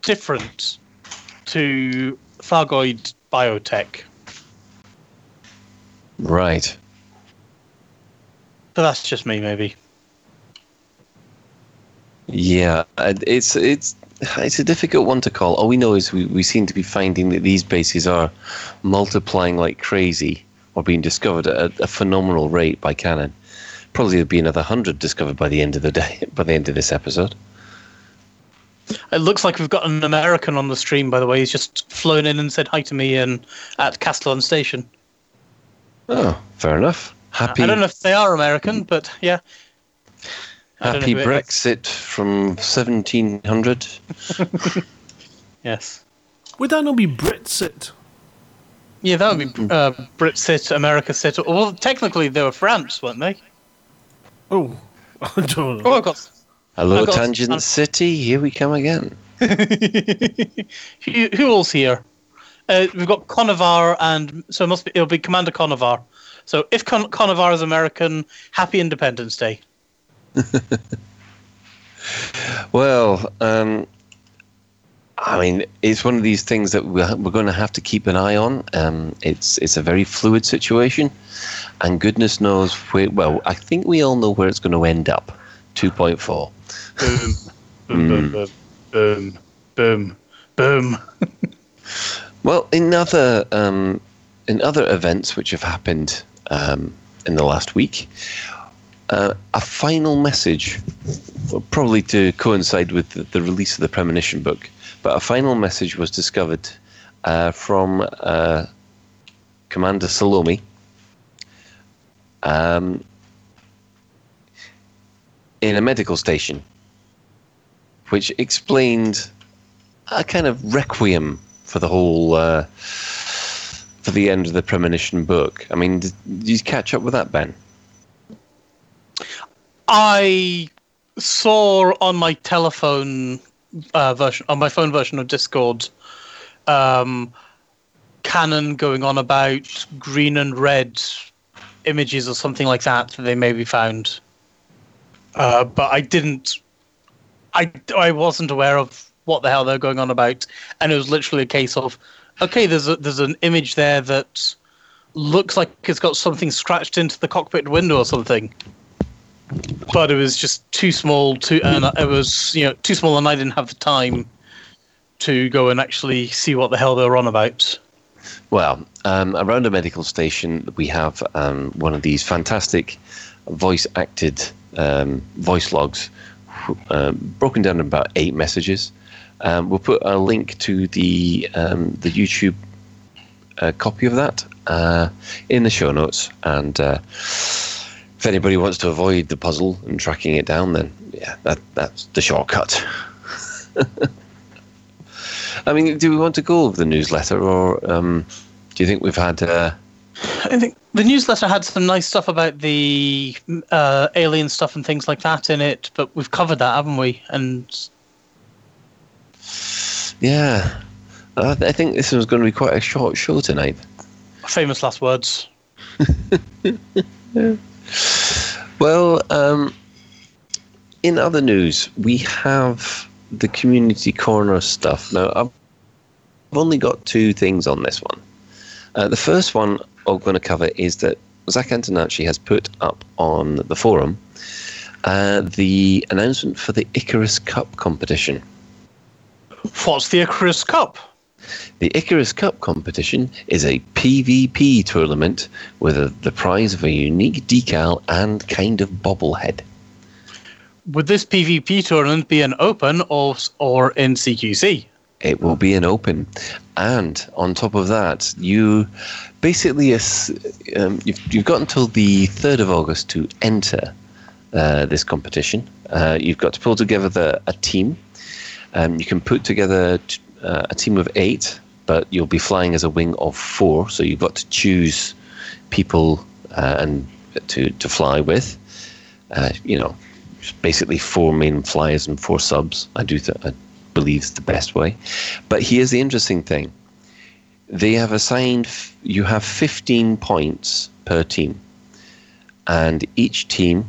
different to Thargoid biotech. Right. But that's just me, maybe. Yeah, it's it's it's a difficult one to call. All we know is we, we seem to be finding that these bases are multiplying like crazy or being discovered at a phenomenal rate by Canon. Probably there'll be another hundred discovered by the end of the day, by the end of this episode. It looks like we've got an American on the stream, by the way. He's just flown in and said hi to me in, at Castellon Station. Oh, fair enough. Happy I don't know if they are American, but yeah. I don't know happy who it is. Brexit from seventeen hundred. Yes. Would that not be Britsit? Yeah, that would be uh, Brit sit, America sit. Well, technically they were France, weren't they? Oh, I don't know. Oh, I've got Hello, I've got- Tangent I'm- City. Here we come again. who, who else here? Uh, we've got Conovar, and so it must be it'll be Commander Conovar. So if Con- Conovar is American, Happy Independence Day. Well, um, I mean, it's one of these things that we're, we're going to have to keep an eye on. Um, it's it's a very fluid situation, and goodness knows where. Well, I think we all know where it's going to end up. Two point four. Boom, boom, boom, boom, boom, boom, boom. Well, in other um, in other events which have happened um, in the last week, uh, a final message, probably to coincide with the, the release of the premonition book, but a final message was discovered uh, from uh, Commander Salome. Um, in a medical station, which explained a kind of requiem for the whole uh, for the end of the premonition book. I mean, did, did you catch up with that, Ben? I saw on my telephone uh, version, on my phone version of Discord, um, Canon going on about green and red images or something like that that they maybe found. Uh, but I didn't. I, I wasn't aware of what the hell they're going on about, and it was literally a case of, okay, there's a, there's an image there that looks like it's got something scratched into the cockpit window or something but it was just too small to and it was you know too small and I didn't have the time to go and actually see what the hell they were on about. Well, um, around a medical station, we have um, one of these fantastic voice acted um, voice logs, uh, broken down in about eight messages. Um, we'll put a link to the um, the YouTube uh, copy of that uh, in the show notes, and uh, if anybody wants to avoid the puzzle and tracking it down, then yeah, that that's the shortcut. I mean, do we want to go over the newsletter, or um, do you think we've had? Uh, I think the newsletter had some nice stuff about the uh, alien stuff and things like that in it, but we've covered that, haven't we? And yeah, I, I think this was going to be quite a short show tonight. famous last words. Well, um, in other news, we have the community corner stuff. Now, I've only got two things on this one. Uh, the first one I'm going to cover is that Zac Antonaci has put up on the forum uh, the announcement for the Icarus Cup competition. What's the Icarus Cup? The Icarus Cup competition is a PvP tournament with a, the prize of a unique decal and kind of bobblehead. Would this PvP tournament be an open or or in CQC? It will be an open, and on top of that, you basically um, you've, you've got until the third of August to enter uh, this competition. Uh, you've got to pull together the, a team. Um, you can put together t- uh, a team of eight, but you'll be flying as a wing of four. So you've got to choose people uh, and to to fly with. Uh, you know, basically four main flyers and four subs. I do th- I believe is the best way. But here's the interesting thing: they have assigned. F- you have 15 points per team, and each team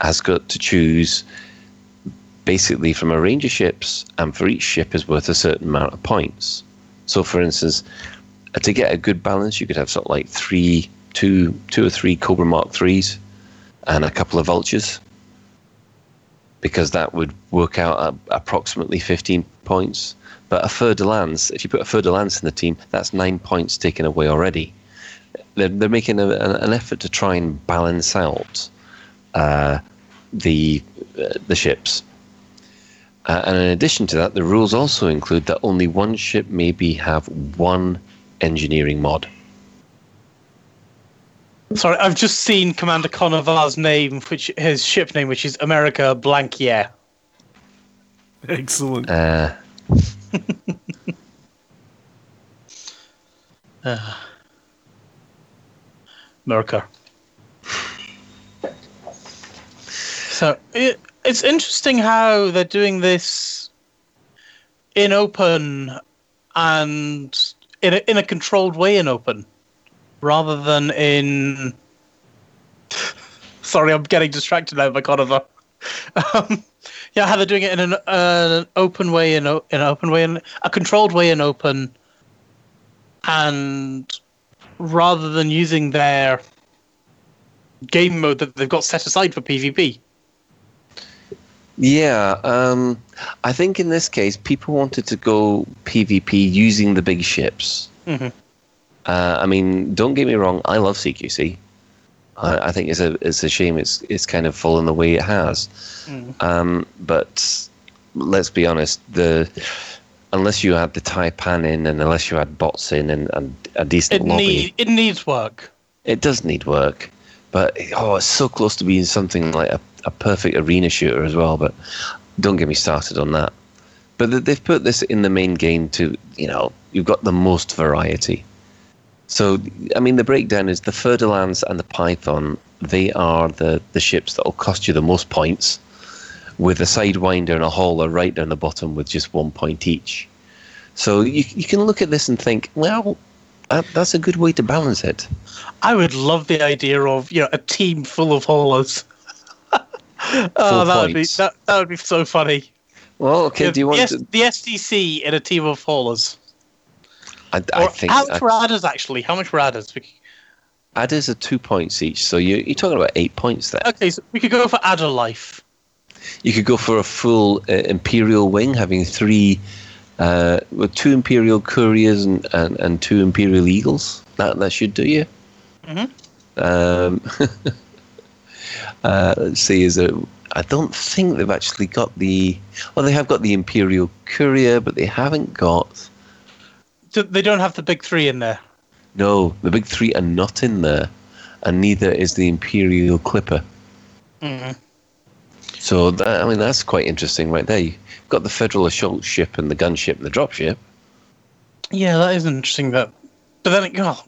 has got to choose basically from a range of ships, and for each ship is worth a certain amount of points. So, for instance, uh, to get a good balance, you could have sort of like three, two, two or three Cobra Mark threes, and a couple of vultures, because that would work out at approximately 15 points. But a Fer de Lance, if you put a Fer de Lance in the team, that's nine points taken away already. They're, they're making a, an an effort to try and balance out uh, the uh, the ships. Uh, and in addition to that, the rules also include that only one ship may be have one engineering mod. Sorry, I've just seen Commander Conovar's name, which his ship name, which is America Blank Yeah. Excellent. Uh, America. So it, it's interesting how they're doing this in open and in a, in a controlled way in open, rather than in. Sorry, I'm getting distracted now by Conover. Um, yeah, how they're doing it in an, uh, an open way, in, o- in an open way, in a controlled way in open, and rather than using their game mode that they've got set aside for PvP. Yeah, um, I think in this case, people wanted to go PvP using the big ships. Mhm. Uh, I mean, don't get me wrong, I love CQC. I, I think it's a it's a shame it's it's kind of fallen the way it has. Um, but let's be honest, the unless you had the Taipan in and unless you had bots in and, and a decent It lobby, need it needs work. it does need work. But oh, it's so close to being something like a, a perfect arena shooter as well. But don't get me started on that. But they've put this in the main game to you know you've got the most variety. So I mean the breakdown is the Fer and the Python. They are the the ships that will cost you the most points, with a sidewinder and a hauler right down the bottom with just one point each. So you you can look at this and think, well, that, that's a good way to balance it. I would love the idea of you know a team full of haulers. oh, that would be that, that would be so funny. Well, okay. Do you want the, S- to? the SDC in a team of haulers? I, I Or think how much I- were adders actually? How much were adders? We, adders are two points each, so you, you're talking about eight points there. okay, so we could go for adder life. You could go for a full uh, Imperial wing, having three uh, with two Imperial couriers and, and, and two Imperial eagles. That that should do you. Mm-hmm. Um, uh, let's see. Is it? I don't think they've actually got the. Well, they have got the Imperial courier, but they haven't got. So they don't have the big three in there. No, the big three are not in there, and neither is the Imperial Clipper. Mm-hmm. So that, I mean, that's quite interesting, right there. You've got the Federal assault ship and the gunship and the dropship. Yeah, that is interesting. That, but then, oh,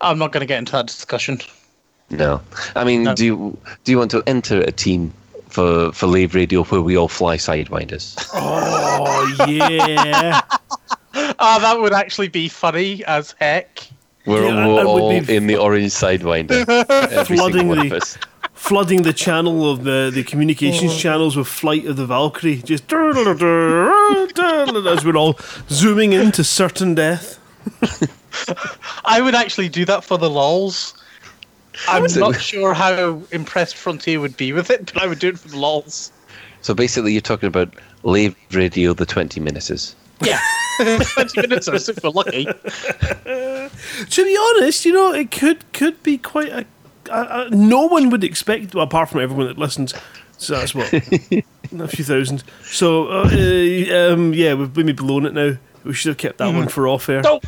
I'm not going to get into that discussion. No, I mean, No. do you do you want to enter a team for for Lave Radio where we all fly sidewinders? Oh yeah. Ah, that would actually be funny as heck. We're, Yeah, we're all be- in the orange sidewinder. Every Flooding single one the- of us. Flooding the channel of the, the communications Oh. channels with Flight of the Valkyrie, just as we're all zooming into certain death. I would actually do that for the lols. I'm not sure how impressed Frontier would be with it, but I would do it for the lols. So basically, you're talking about Lave Radio, the 20 minutes. Yeah. 20 minutes or so if we're lucky. To be honest, you know, it could could be quite a. a, a no one would expect, well, apart from everyone that listens. So that's what a few thousand. So uh, uh, um, yeah, we've maybe blown it now. We should have kept that one for off air. Don't.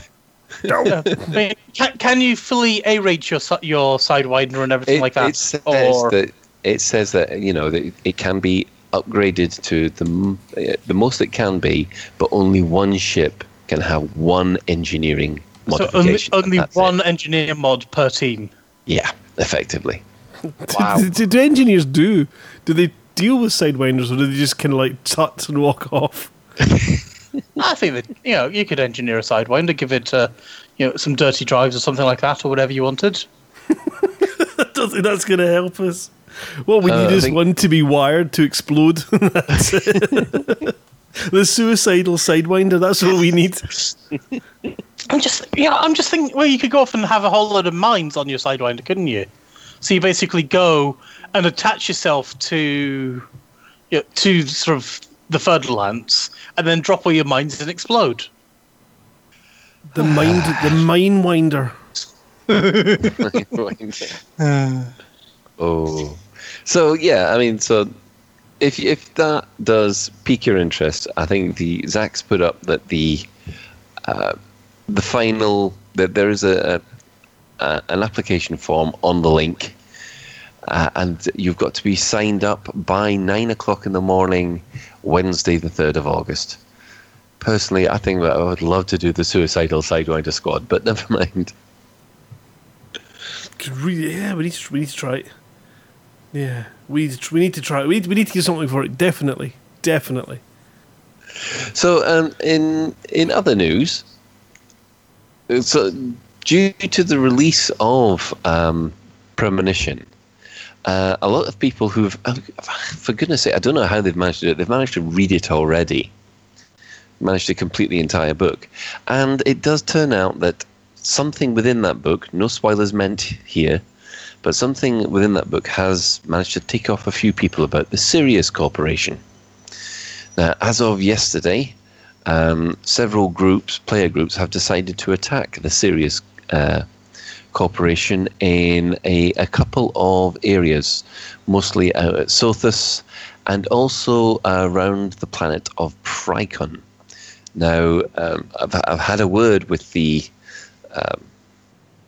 Yeah. I mean, can, can you fully aerate your si- your sidewinder and everything It, like that? it says or that it says that you know that it can be upgraded to the uh, the most it can be, but only one ship can have one engineering so only, modification. only That's it. one engineer mod per team. Yeah, effectively. Wow. Do, do, do engineers do? Do they deal with sidewinders, or do they just kind of like tut and walk off? I think that you know you could engineer a sidewinder, give it uh, you know some dirty drives or something like that, or whatever you wanted. I don't think that's going to help us. What we Uh, need I is think- one to be wired to explode. That's it. the suicidal sidewinder. That's what we need. I'm just yeah, I'm just thinking. Well, you could go off and have a whole lot of mines on your sidewinder, couldn't you? So you basically go and attach yourself to you know, to sort of the fertile Ferdinands, and then drop all your mines and explode. The mind, the mine winder. oh, so yeah, I mean, so if if that does pique your interest, I think the Zac's put up that the uh, the final that there is a, a, an application form on the link, uh, and you've got to be signed up by nine o'clock in the morning, Wednesday, the third of August. Personally, I think that I would love to do the suicidal sidewinder squad, but never mind. Could really, yeah, we need to, we need to try it. Yeah, we need to, we need to try it. We need, we need to get something for it. Definitely, definitely. So, um, in in other news, so due to the release of um, Premonition, uh, a lot of people who've, uh, for goodness' sake, I don't know how they've managed to do it. They've managed to read it already, managed to complete the entire book, and it does turn out that something within that book, no spoilers meant here, but something within that book has managed to tick off a few people about the Sirius Corporation. Now, as of yesterday, um, several groups, player groups, have decided to attack the Sirius uh, Corporation in a, a couple of areas, mostly out at Sothis and also around the planet of Pricon. Now, um, I've, I've had a word with the um,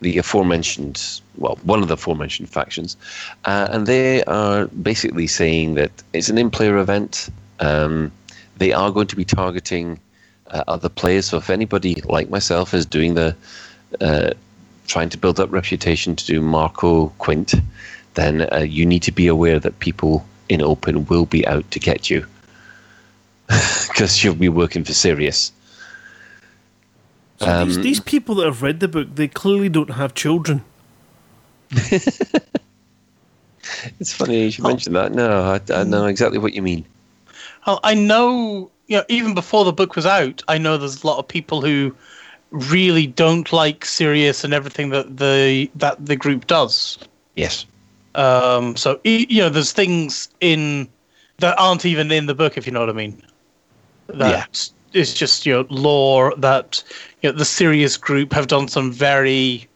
the aforementioned, well, one of the aforementioned factions, uh, and they are basically saying that it's an in-player event. Um, they are going to be targeting uh, other players. So if anybody like myself is doing the uh, trying to build up reputation to do Marco Qwent, then uh, you need to be aware that people in open will be out to get you because you'll be working for Sirius. So Um, these, these people that have read the book, they clearly don't have children. It's funny you should mention that. No, I, I know exactly what you mean. Well, I know, you know, even before the book was out, I know there's a lot of people who really don't like Sirius and everything that the that the group does. Yes. Um, so you know, there's things in that aren't even in the book, if you know what I mean. That is just you know lore that you know the Sirius group have done some very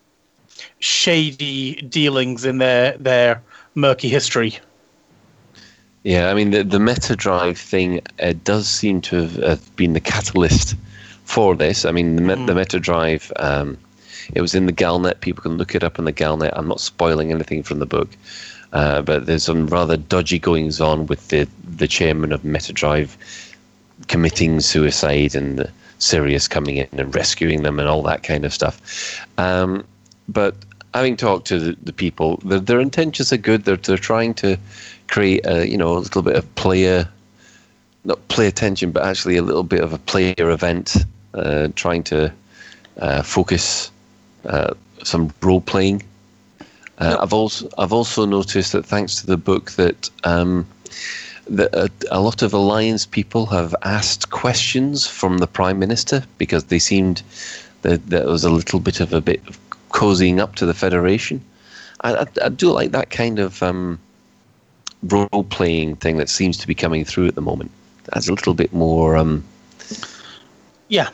shady dealings in their their murky history. Yeah, I mean the the meta drive thing uh, does seem to have, have been the catalyst for this. I mean the, mm. the meta drive. Um, it was in the Galnet. People can look it up in the Galnet. I'm not spoiling anything from the book, uh, but there's some rather dodgy goings on with the the chairman of MetaDrive committing suicide and Sirius coming in and rescuing them and all that kind of stuff. Um, but having talked to the, the people, their, their, intentions are good. They're they're trying to create a you know a little bit of player, not play attention, but actually a little bit of a player event, uh, trying to uh, focus uh, some role playing. Uh, I've also I've also noticed that thanks to the book that um, that a, a, lot of alliance people have asked questions from the prime minister because they seemed that there was a little bit of a bit of cozying up to the federation. I, I, I do like that kind of um, role playing thing that seems to be coming through at the moment. That's a little bit more. Um, yeah,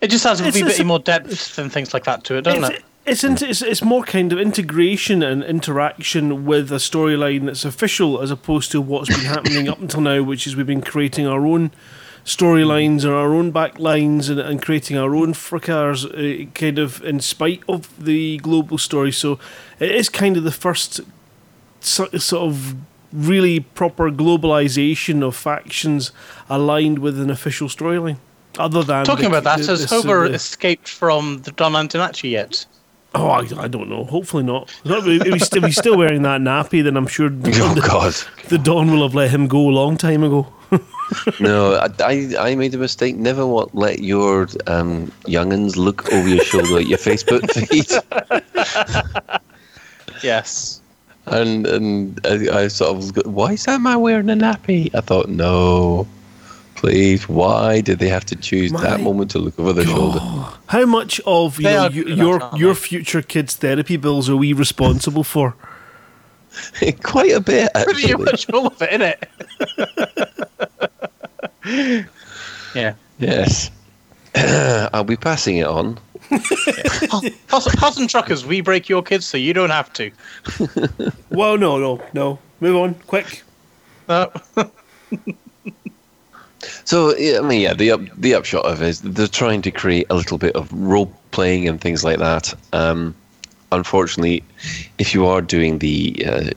it just has a it's, bit more depth and things like that to it, doesn't it? It's, it's it's more kind of integration and interaction with a storyline that's official as opposed to what's been happening up until now, which is we've been creating our own storylines and our own backlines and, and creating our own fracas, uh, kind of in spite of the global story. So it is kind of the first sort of really proper globalization of factions aligned with an official storyline. Other than talking the, about that, the, has Hober escaped from the Don Antonaci yet? Oh, I, I, don't know. Hopefully not. If he's, still, he's still wearing that nappy, then I'm sure the, oh, God. the Don will have let him go a long time ago. no, I, I made a mistake. Never what, let your um, youngins look over your shoulder at your Facebook feed. yes. And and I, I sort of was, why is that man wearing a nappy? I thought, no please. Why did they have to choose My that moment to look over their shoulder? How much of you know, your your future kids' therapy bills are we responsible for? Quite a bit, actually. Pretty much all of it, innit? yeah. Yes. I'll be passing it on. Hutton Truckers, we break your kids so you don't have to. well, no, no, no. Move on, quick. Uh, so I mean, yeah, the up, the upshot of it is they're trying to create a little bit of role playing and things like that. Um, unfortunately, if you are doing the uh,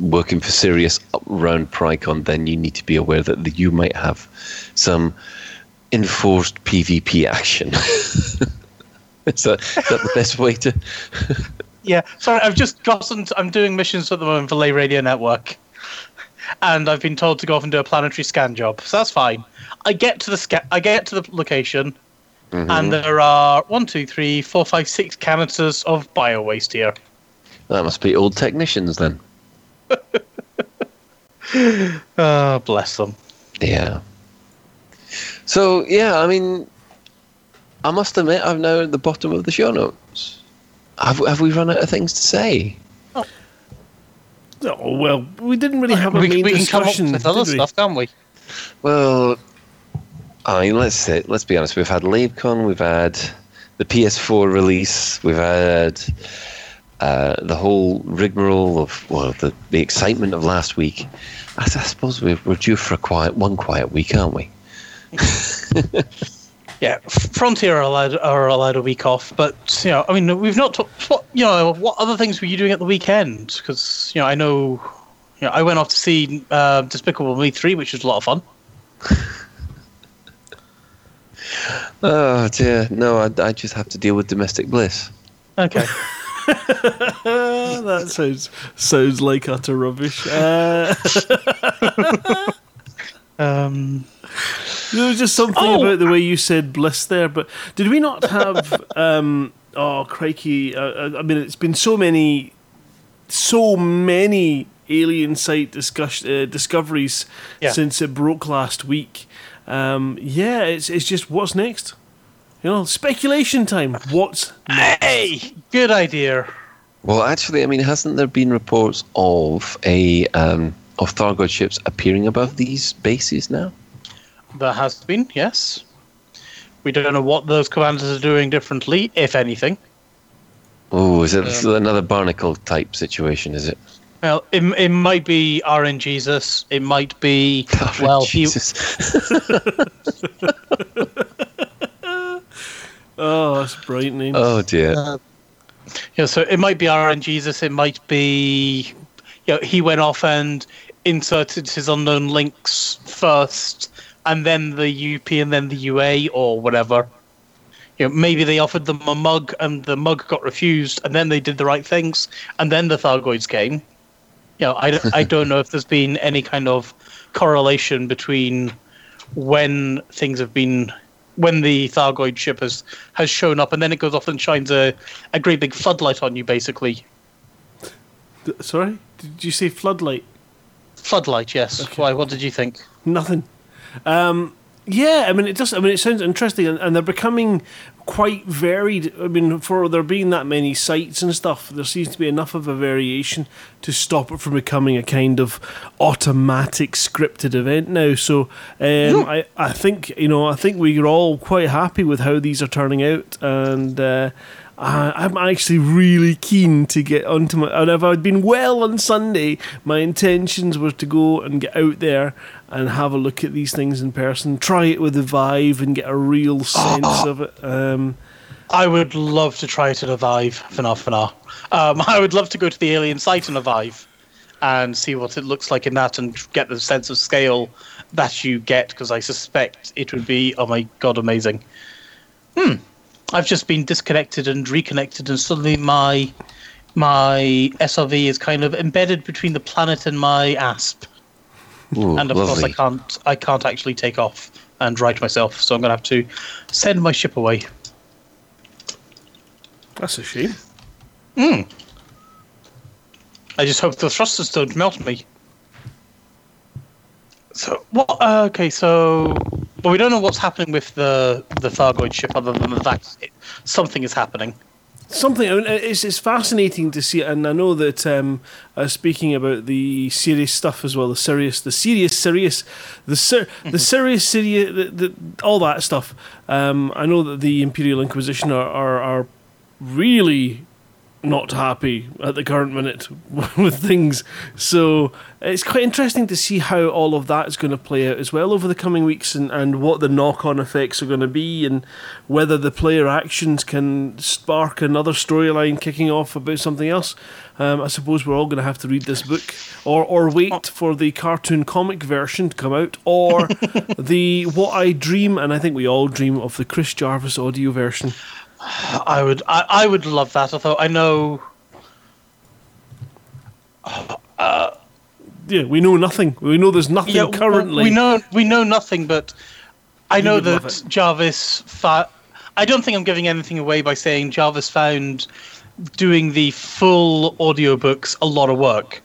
working for Sirius around Prycon, then you need to be aware that you might have some enforced PvP action. is, that, is that the best way to? yeah, sorry, I've just gotten. I'm doing missions at the moment for Lave Radio Network and I've been told to go off and do a planetary scan job. So that's fine. I get to the sca- I get to the location, mm-hmm. and there are one, two, three, four, five, six canisters of bio waste here. That must be old technicians then. oh, bless them. Yeah. So yeah, I mean, I must admit, I'm now at the bottom of the show notes. Have have we run out of things to say? Oh well, we didn't really have a we, main we discussion. with other stuff, can't we? Well, I mean, let's say, let's be honest. We've had LaveCon, we've had the PS4 release, we've had uh, the whole rigmarole of well, the the excitement of last week. I, I suppose we're, we're due for a quiet one quiet week, aren't we? yeah, Frontier are allowed are allowed a week off, but you know, I mean, we've not talked. What you know, what other things were you doing at the weekend? Because you know, I know, you know, I went off to see uh, Despicable Me three, which was a lot of fun. oh dear, no, I, I just have to deal with domestic bliss. Okay. that sounds sounds like utter rubbish. Uh... um. There was just something oh. about the way you said bliss there, but did we not have? um, oh, crikey! Uh, uh, I mean, it's been so many, so many alien site discuss- uh, discoveries yeah. since it broke last week. Um, yeah, it's it's just what's next. You know, speculation time. What's next? Hey, good idea. Well, actually, I mean, hasn't there been reports of a um, of Thargoid ships appearing above these bases now? There has been, yes. We don't know what those commanders are doing differently, if anything. Oh, is it um, another barnacle type situation? Is it? Well, it, it might be RN Jesus. It might be well, Jesus. oh, that's brightening. Oh dear. Uh, yeah, so it might be RN Jesus. It might be, you know, he went off and inserted his unknown links first, and then the UP, and then the UA, or whatever. You know, maybe they offered them a mug, and the mug got refused, and then they did the right things, and then the Thargoids came. You know, I, I don't know if there's been any kind of correlation between when things have been when the Thargoid ship has has shown up, and then it goes off and shines a, a great big floodlight on you, basically. Sorry, did you say floodlight? Floodlight, yes. Okay. Why? What did you think? Nothing. Um, yeah, I mean, it does. I mean, it sounds interesting, and, and, they're becoming quite varied. I mean, for there being that many sites and stuff, there seems to be enough of a variation to stop it from becoming a kind of automatic scripted event now. So, um, I, I think you know, I think we're all quite happy with how these are turning out, and. Uh, I'm actually really keen to get onto my. And if I'd been well on Sunday, my intentions were to go and get out there and have a look at these things in person, try it with the Vive, and get a real sense oh. of it. Um, I would love to try it at a Vive, for now, for now. Um, I would love to go to the alien site in a Vive and see what it looks like in that and get the sense of scale that you get, because I suspect it would be, oh my god, amazing. Hmm. I've just been disconnected and reconnected, and suddenly my my SRV is kind of embedded between the planet and my ASP. Ooh, and of lovely. course, I can't I can't actually take off and right myself, so I'm going to have to send my ship away. That's a shame. Hmm. I just hope the thrusters don't melt me. So what? Uh, okay, so well, we don't know what's happening with the the Thargoid ship, other than the fact something is happening. Something I mean, it's it's fascinating to see, and I know that um, uh, speaking about the serious stuff as well, the serious, the serious, serious, the ser- the serious, serious, the, the, all that stuff. Um, I know that the Imperial Inquisition are, are, are really not happy at the current minute with things. So it's quite interesting to see how all of that is going to play out as well over the coming weeks and, and what the knock on effects are going to be and whether the player actions can spark another storyline kicking off about something else. Um, I suppose we're all going to have to read this book or, or wait for the cartoon comic version to come out or the What I Dream, and I think we all dream of the Chris Jarvis audio version. I would, I, I would love that. Although I know, uh, yeah, we know nothing. We know there's nothing yeah, currently. We know, we know nothing, but I know that Jarvis. Fa- I don't think I'm giving anything away by saying Jarvis found doing the full audiobooks a lot of work.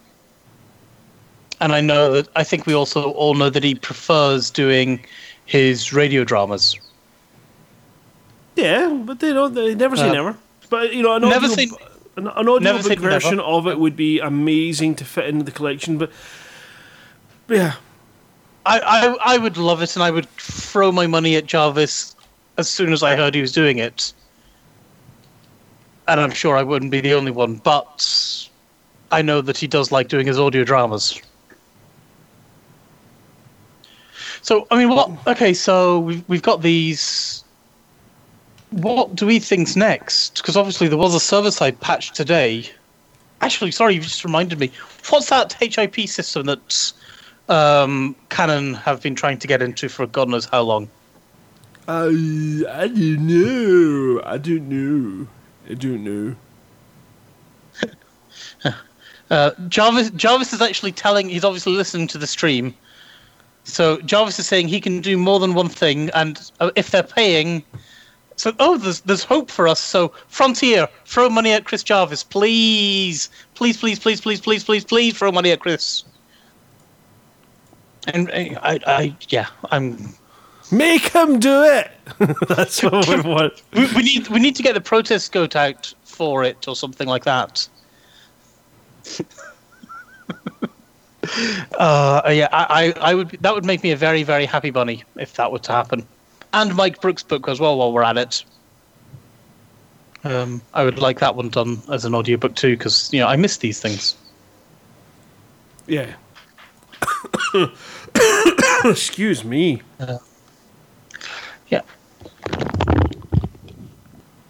And I know that I think we also all know that he prefers doing his radio dramas. Yeah, but they don't. They never say uh, never. But you know, an never audio, say, an, an audio version never. of it would be amazing to fit into the collection. But, but yeah, I, I I would love it, and I would throw my money at Jarvis as soon as I heard he was doing it. And I'm sure I wouldn't be the only one, but I know that he does like doing his audio dramas. So I mean, what? Okay, so we've we've got these what do we think's next? Because obviously there was a server side patch today. Actually, sorry, you just reminded me. What's that HIP system that um, Canon have been trying to get into for God knows how long? I I don't know. I don't know. I don't know. uh, Jarvis Jarvis is actually telling. He's obviously listening to the stream. So Jarvis is saying he can do more than one thing, and uh, if they're paying, so, oh, there's there's hope for us. So, Frontier, throw money at Chris Jarvis, please, please, please, please, please, please, please, please, throw money at Chris. And I, I, yeah, I'm. Make him do it. That's what we want. We, we need we need to get the protest goat out for it or something like that. uh, yeah, I, I, I would. That would make me a very, very happy bunny if that were to happen, and Mike Brookes' book as well. While we're at it, um, I would like that one done as an audiobook too, because you know I miss these things. Yeah. Excuse me. Yeah.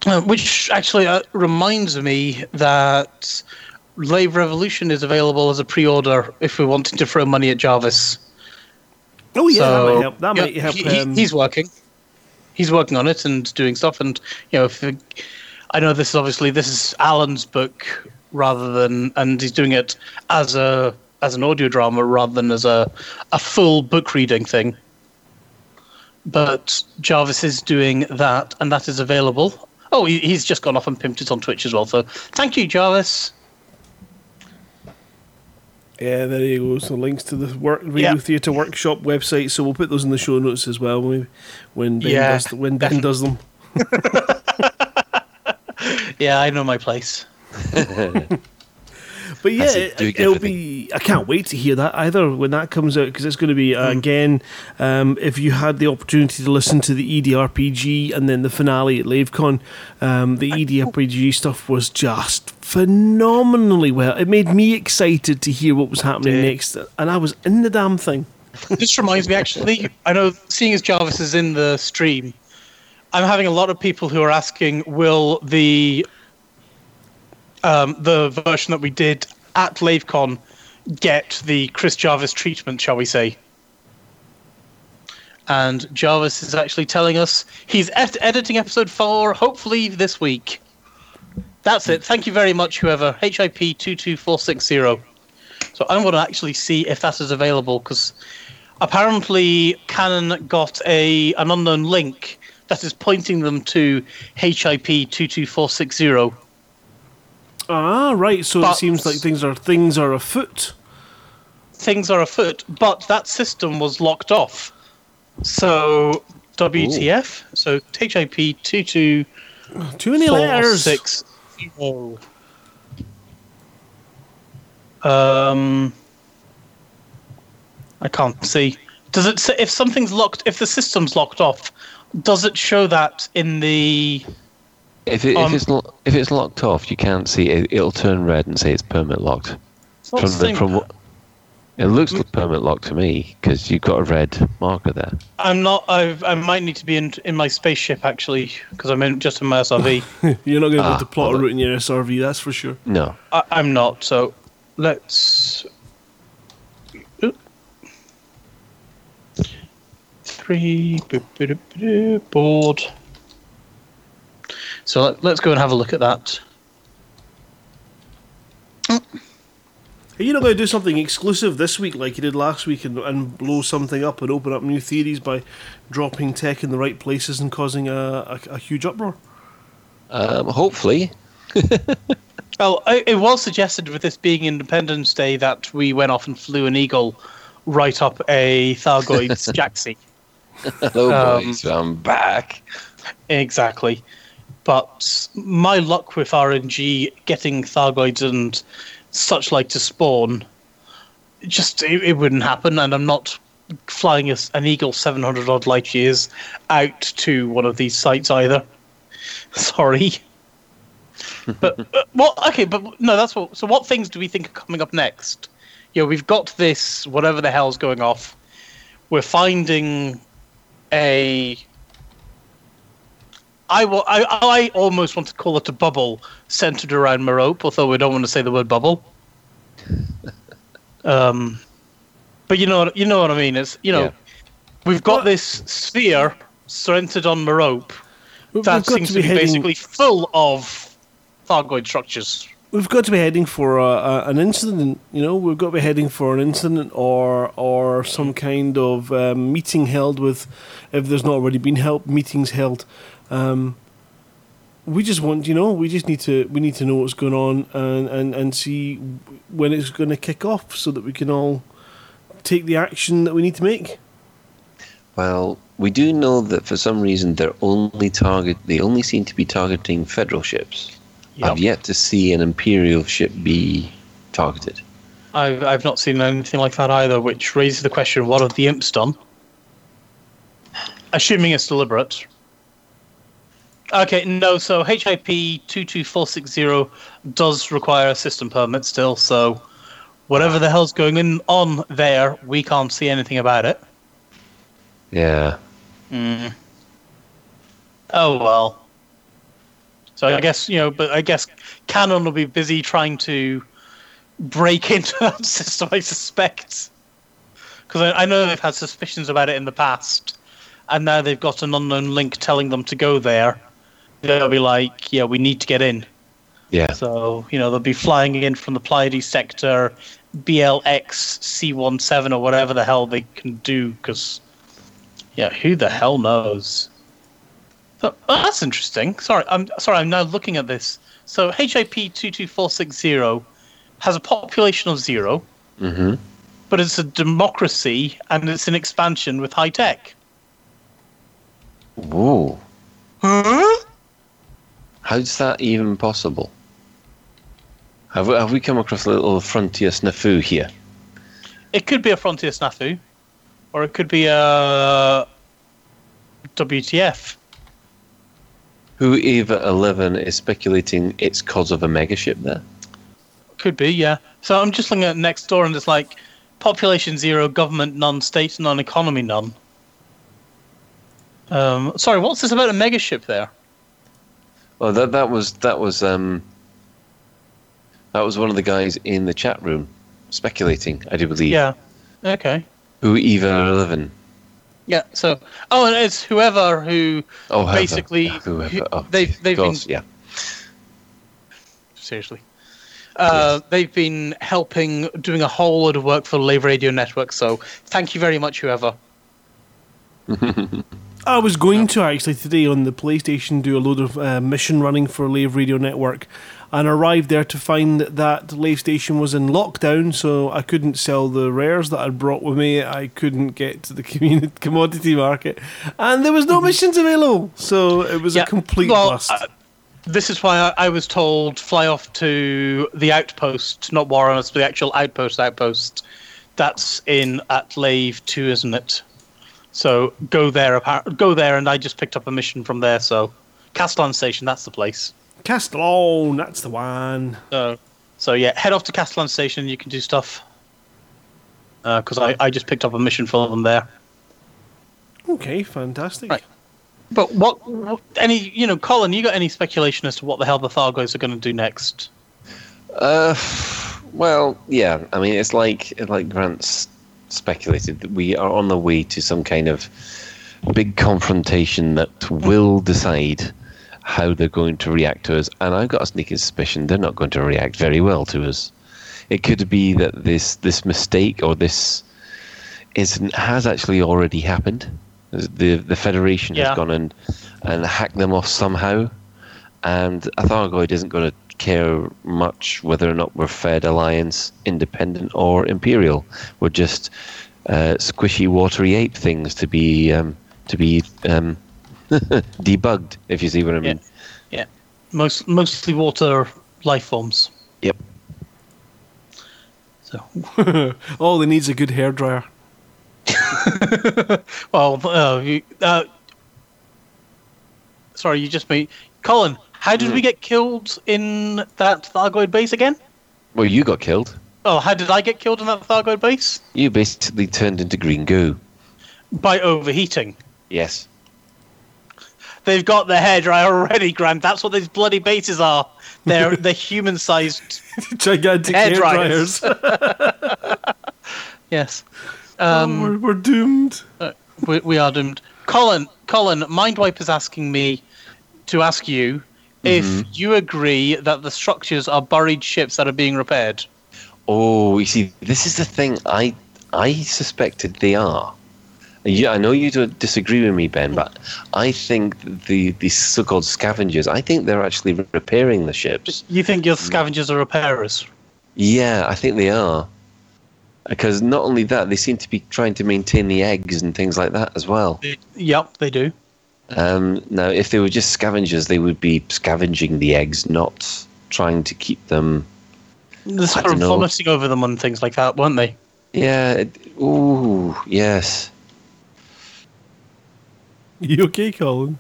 Uh, which actually uh, reminds me that Lave Revolution is available as a pre-order if we wanted to throw money at Jarvis. Oh yeah, that might help. That yeah, might help. he- he- um, he's working. He's working on it and doing stuff. And you know, if I know this is obviously this is Alan's book rather than, and he's doing it as a as an audio drama rather than as a a full book reading thing. But Jarvis is doing that, and that is available. Oh, he, he's just gone off and pimped it on Twitch as well. So thank you, Jarvis. Yeah, there you go. So links to the work Radio Yeah. Theatre Workshop website. So we'll put those in the show notes as well when we, when Ben Yeah, does when Ben does them. Yeah, I know my place. But yeah, it, it'll everything. be. I can't wait to hear that either when that comes out because it's going to be uh, again. Um, if you had the opportunity to listen to the EDRPG and then the finale at LaveCon, um, the EDRPG stuff was just phenomenally well. It made me excited to hear what was happening did. next, and I was in the damn thing. this reminds me actually i know seeing as jarvis is in the stream i'm having a lot of people who are asking will the um, the version that we did at LaveCon get the Chris Jarvis treatment, shall we say? And Jarvis is actually telling us he's editing episode four, hopefully this week. That's it. Thank you very much, whoever. HIP 22460. So I'm going to actually see if that is available because apparently Canonn got a an unknown link that is pointing them to HIP 22460 Ah, right. So it seems like things are things are afoot. Things are afoot, but that system was locked off. So WTF? So HIP two two Too many four letters. six zero. Um, I can't see. Does it say if something's locked? If the system's locked off, does it show that in the? If, it, Um, if it's lo- if it's locked off, you can't see it. It'll turn red and say it's permanent locked. From the, from what it looks like permanent locked to me because you've got a red marker there. I'm not. I've, I might need to be in in my spaceship actually because I'm in just in my SRV. You're not going to be able Ah, to plot a route in your SRV, that's for sure. No, I, I'm not. So let's. Three boop, boop, boop, boop, board. So let, let's go and have a look at that. Are you not going to do something exclusive this week like you did last week and, and blow something up and open up new theories by dropping tech in the right places and causing a, a, a huge uproar? um, hopefully. Well, it was suggested with this being Independence Day that we went off and flew an eagle right up a Thargoid's Jaxie. Hello, Um, boys. I'm back. Exactly. But my luck with RNG getting Thargoids and such like to spawn, just it, it wouldn't happen. And I'm not flying a an Eagle 700 odd light years out to one of these sites either. Sorry. but uh, what? Okay, but no, that's what. So, what things do we think are coming up next? Yeah, we've got this. Whatever the hell's going off, we're finding a I, will, I, I almost want to call it a bubble centered around Merope, although we don't want to say the word bubble. um, but you know, what- you know what I mean. It's you know, Yeah. we've got this sphere centered on Merope We've, that seems to to be be heading, basically full of Thargoid structures. We've got to be heading for a, a, an incident. You know, we've got to be heading for an incident or or some kind of um, meeting held with, if there's not already been held meetings held. Um, we just want, you know, we just need to we need to know what's going on and and, and see when it's going to kick off, so that we can all take the action that we need to make. Well, we do know that for some reason they're only target. They only seem to be targeting federal ships. Yep. I've yet to see an imperial ship be targeted. I've, I've not seen anything like that either, which raises the question what have the imps done? Assuming it's deliberate. Okay, no, so HIP 22460 does require a system permit still, so whatever the hell's going in, on there, we can't see anything about it. Yeah. Mm. Oh well. So I guess you know, but I guess Canonn will be busy trying to break into that system. I suspect because I, I know they've had suspicions about it in the past, and now they've got an unknown link telling them to go there. They'll be like, "Yeah, we need to get in." Yeah. So you know they'll be flying in from the Pleiades sector, BLX C17 or whatever the hell they can do. Because yeah, who the hell knows? So, oh, that's interesting. Sorry, I'm sorry. I'm now looking at this. So HIP two two four six zero has a population of zero, Mm-hmm. but it's a democracy and it's an expansion with high tech. Whoa. Huh? How's that even possible? Have we, have we come across a little frontier snafu here? It could be a frontier snafu, or it could be a WTF. Who Eva 11 is speculating it's cause of a megaship there? Could be, yeah. So I'm just looking at next door, and it's like population zero, government none, state none, economy none. Um, sorry, what's this about a megaship there? Oh, that that was that was um that was one of the guys in the chat room speculating. I do believe. Yeah. Okay. Who Eva 11? Yeah. So, oh, and it's whoever who Oh, Heather. basically Yeah, whoever. who- Oh, they've they've of been yeah. seriously. Uh, They've been helping doing a whole lot of work for the Radio Network. So thank you very much, whoever. I was going to actually today on the PlayStation do a load of uh, mission running for Lave Radio Network and arrived there to find that Lave Station was in lockdown, so I couldn't sell the rares that I'd brought with me. I couldn't get to the community, commodity market, and there was no missions available. So it was Yeah, a complete well, bust. uh, This is why I, I was told fly off to the outpost, not Warren, it's the actual outpost. Outpost that's in at Lave Two, isn't it? So go there. Go there, and I just picked up a mission from there. So Castellan Station, that's the place. Castellan, that's the one. So, so yeah, head off to Castellan Station. You can do stuff. Because I, I just picked up a mission for them there. Okay, fantastic. Right. But what, what any you know, Colin, you got any speculation as to what the hell the Thargoids are going to do next? Uh, well, yeah. I mean, it's like like Grant's speculated that we are on the way to some kind of big confrontation that will decide how they're going to react to us. And I've got a sneaky suspicion they're not going to react very well to us. It could be that this this mistake or this incident has actually already happened. The the Federation Yeah. has gone and and hacked them off somehow, and a Thargoid isn't going to care much whether or not we're Fed Alliance, Independent, or Imperial. We're just uh, squishy, watery ape things to be um, to be um, debugged, if you see what I mean. Yeah, most mostly water life forms. Yep. So. All they needs a good hairdryer. Well, uh, you, uh, sorry, you just made Colin. How did we get killed in that Thargoid base again? Well, you got killed. Oh, how did I get killed in that Thargoid base? You basically turned into green goo. By overheating. Yes. They've got the hairdryer already, Grant. That's what these bloody bases are. They're they're human-sized. Gigantic Hairdryers. hairdryers. Yes. Oh, Um, we're, we're doomed. we, we are doomed. Colin, Colin, Mindwipe is asking me to ask you if mm-hmm. you agree that the structures are buried ships that are being repaired. Oh, you see, this is the thing. I I suspected they are. Yeah, I know you don't disagree with me, Ben, but I think the the so-called scavengers. I think they're actually repairing the ships. You think your mm. scavengers are repairers? Yeah, I think they are. Because not only that, they seem to be trying to maintain the eggs and things like that as well. Yep, they do. Um, now, if they were just scavengers, they would be scavenging the eggs, not trying to keep them They're sort of know. vomiting over them and things like that, weren't they? Yeah. It, ooh, yes. You okay, Colin?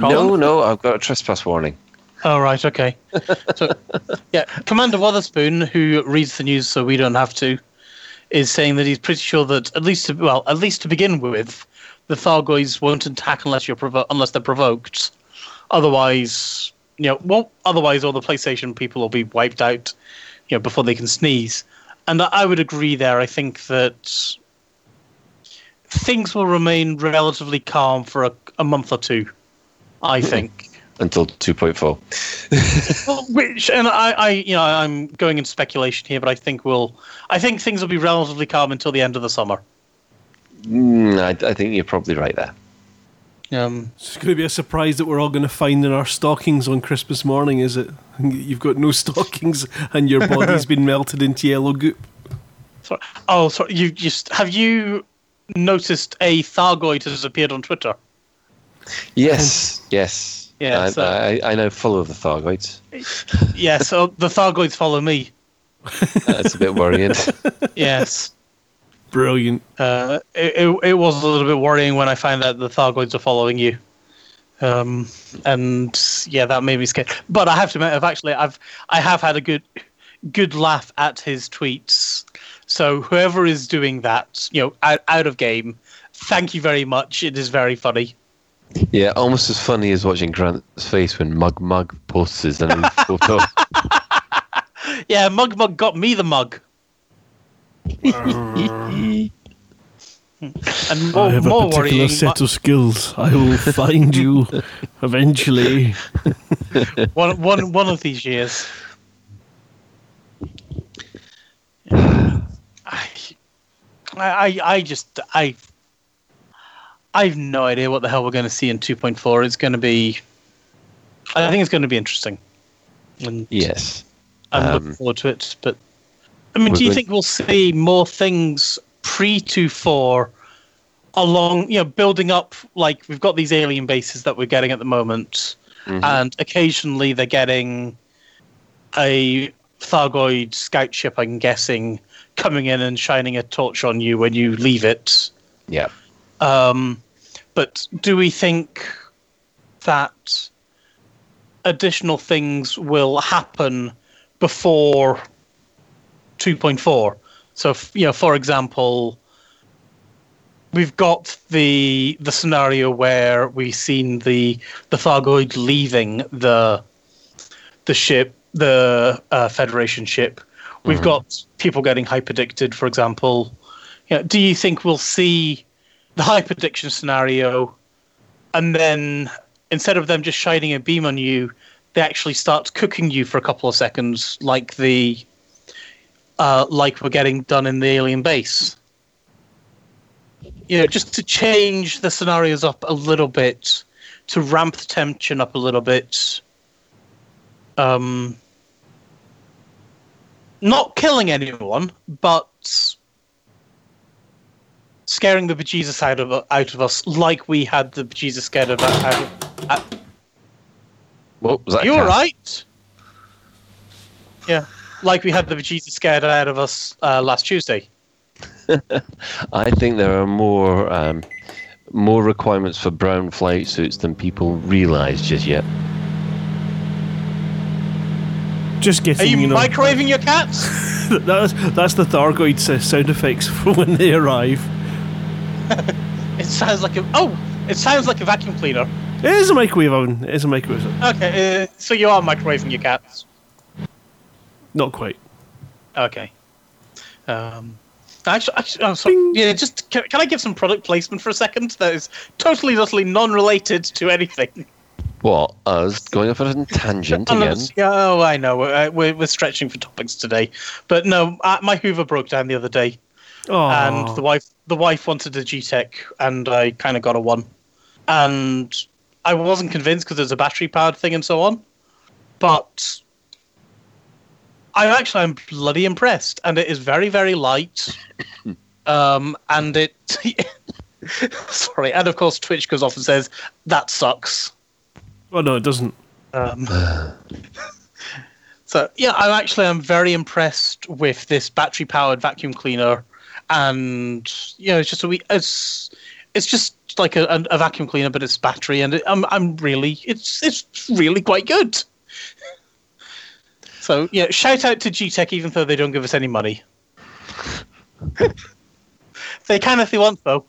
No, no, I've got a trespass warning. Oh right, okay. So, yeah, Commander Wotherspoon, who reads the news so we don't have to, is saying that he's pretty sure that at least to, well, at least to begin with, the Thargoids won't attack unless you're provo- unless they're provoked. Otherwise, you know, well, otherwise all the PlayStation people will be wiped out, you know, before they can sneeze. And I would agree there. I think that things will remain relatively calm for a, a month or two. I think. Until 2.4. Well, which, and I, I, you know, I'm going in speculation here, but I think we'll, I think things will be relatively calm until the end of the summer. Mm, I, I think you're probably right there. Um, It's going to be a surprise that we're all going to find in our stockings on Christmas morning, is it? You've got no stockings and your body's been melted into yellow goop. sorry. Oh, sorry. You just have you noticed a Thargoid has appeared on Twitter? Yes, yes. Yeah, I, so- I, I know full of the Thargoids. Yeah, so the Thargoids follow me. That's a bit worrying. Yes. Brilliant. Uh, it, it, it was a little bit worrying when I found out the Thargoids are following you. Um, and yeah, that made me scared. But I have to admit, I've actually, I've, I have had a good, good laugh at his tweets. So whoever is doing that, you know, out, out of game, thank you very much. It is very funny. yeah, almost as funny as watching Grant's face when Mug Mug posts his new photo. Yeah, Mug Mug got me the mug. And more, I have a more particular worrying, set of skills. I will find you eventually. one, one, one of these years. I, I, I just, I, I've no idea what the hell we're going to see in 2.4. It's going to be, I think it's going to be interesting. And yes. I'm Um, looking forward to it. But I mean, do you think we'll see more things pre 2.4 along, you know, building up? Like we've got these alien bases that we're getting at the moment, Mhm. and occasionally they're getting a Thargoid scout ship. I'm guessing coming in and shining a torch on you when you leave it. yeah. Um, but do we think that additional things will happen before 2.4? So, you know, for example, we've got the the scenario where we've seen the the Thargoid leaving the the ship, the uh, Federation ship. We've got people getting hyperdicted, for example. You know, do you think we'll see the hyperdiction scenario, and then instead of them just shining a beam on you, they actually start cooking you for a couple of seconds, like the uh, like we're getting done in the alien base. You know, just to change the scenarios up a little bit, to ramp the tension up a little bit. Um, not killing anyone, but scaring the bejesus out of out of us, like we had the bejesus scared of out of. Out. What was that? You all right? Yeah, like we had the bejesus scared out of us uh, last Tuesday. I think there are more um, more requirements for brown flight suits than people realise just yet. Just Are getting, you, you know, microwaving your cats? that's, that's the Thargoid sound effects for when they arrive. it sounds like a oh, it sounds like a vacuum cleaner. It is a microwave oven. It is a microwave oven. Okay, uh, so you are microwaving your cats. Not quite. Okay. Um, actually, actually oh, sorry. Yeah, just can, can I give some product placement for a second? That is totally, totally non-related to anything. What? Us going off on a tangent Oh, again? yeah, oh, I know. We're, we're, we're stretching for topics today, but no, uh, my Hoover broke down the other day, Oh, and the wife the wife wanted a G-Tech, and I kind of got a one, and I wasn't convinced because there's a battery powered thing and so on, but I actually I'm bloody impressed, and it is very very light, um, and it. Sorry, and of course Twitch goes off and says that sucks. oh no, it doesn't. Um, So yeah, I'm actually I'm very impressed with this battery powered vacuum cleaner, and you know it's just a we it's it's just like a, a, a vacuum cleaner, but it's battery, and it, I'm I'm really it's it's really quite good. So yeah, shout out to G-Tech, even though they don't give us any money. they can if they want, though.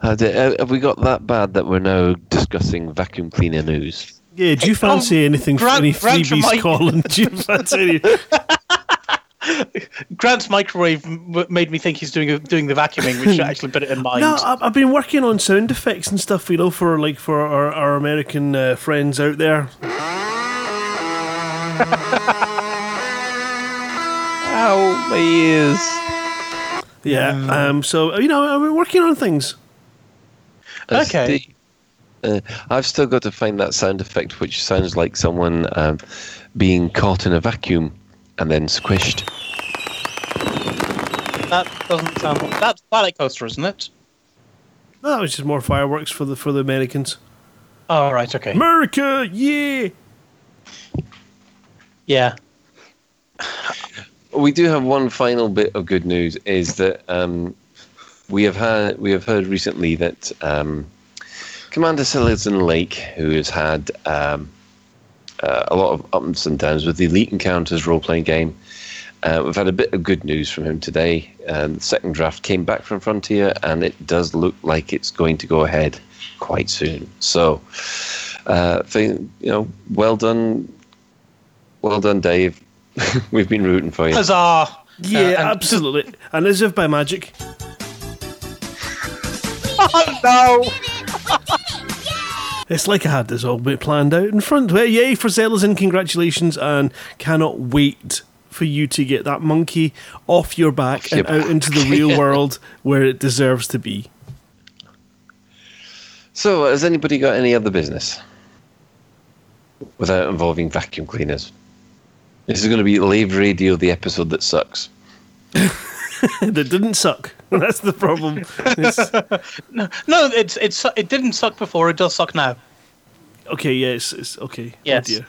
Uh, d- uh, have we got that bad that we're now discussing vacuum cleaner news? Yeah, do you fancy anything for Grant- any Grant freebies, remind- Colin? Do you fancy any? Grant's microwave made me think he's doing a, doing the vacuuming, which should actually put it in mind. No, I- I've been working on sound effects and stuff, you know, for like for our, our American uh, friends out there. Ow, my ears. Yeah. Um. So you know, I've been working on things. Okay. Steve, Uh, I've still got to find that sound effect which sounds like someone um, being caught in a vacuum and then squished. That doesn't sound. That's Twilight Coaster, isn't it? No, that was just more fireworks for the for the Americans. Oh right, okay. America, yeah. Yeah. We do have one final bit of good news: is that um, we have had we have heard recently that um, Commander Selezen Lake, who has had um, uh, a lot of ups and downs with the Elite Encounters role playing game, uh, we've had a bit of good news from him today. Um, the second draft came back from Frontier, and it does look like it's going to go ahead quite soon. So, uh, you know, well done, well done, Dave. We've been rooting for you. Huzzah! Yeah, Uh, and- absolutely. And as if by magic. Oh no! It's like I had this all bit planned out in front. Well, yay for Selezen and congratulations, and cannot wait for you to get that monkey off your back and Yep. out into the real world where it deserves to be. So, has anybody got any other business without involving vacuum cleaners? This is going to be Lave Radio, the episode that sucks. that didn't suck. That's the problem. It's- No, no, it's it's it didn't suck before. It does suck now. okay, yes, it's okay. Oh yes. Oh dear.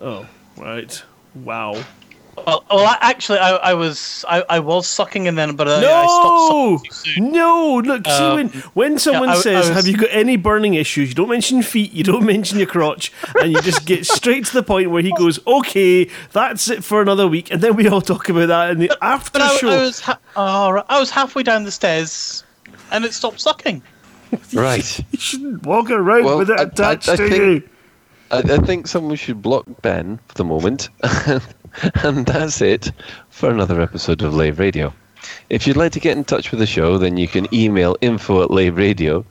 Oh, right. Wow. Well, well, I- actually, I, I was I, I was sucking and then, but uh, I stopped No, sucking too soon. no. Look, see Um, when when someone I- I says, was- "Have you got any burning issues?" You don't mention feet, you don't mention your crotch, and you just get straight to the point where he goes, "Okay, that's it for another week," and then we all talk about that in the after But I, show. I was ha- oh, right, I was halfway down the stairs, and it stopped sucking. Right. you shouldn't walk around Well, with it I- I- attached I to think- you. I, I think someone should block Ben for the moment. and that's it for another episode of Lave Radio. If you'd like to get in touch with the show, then you can email info at Lave Radio.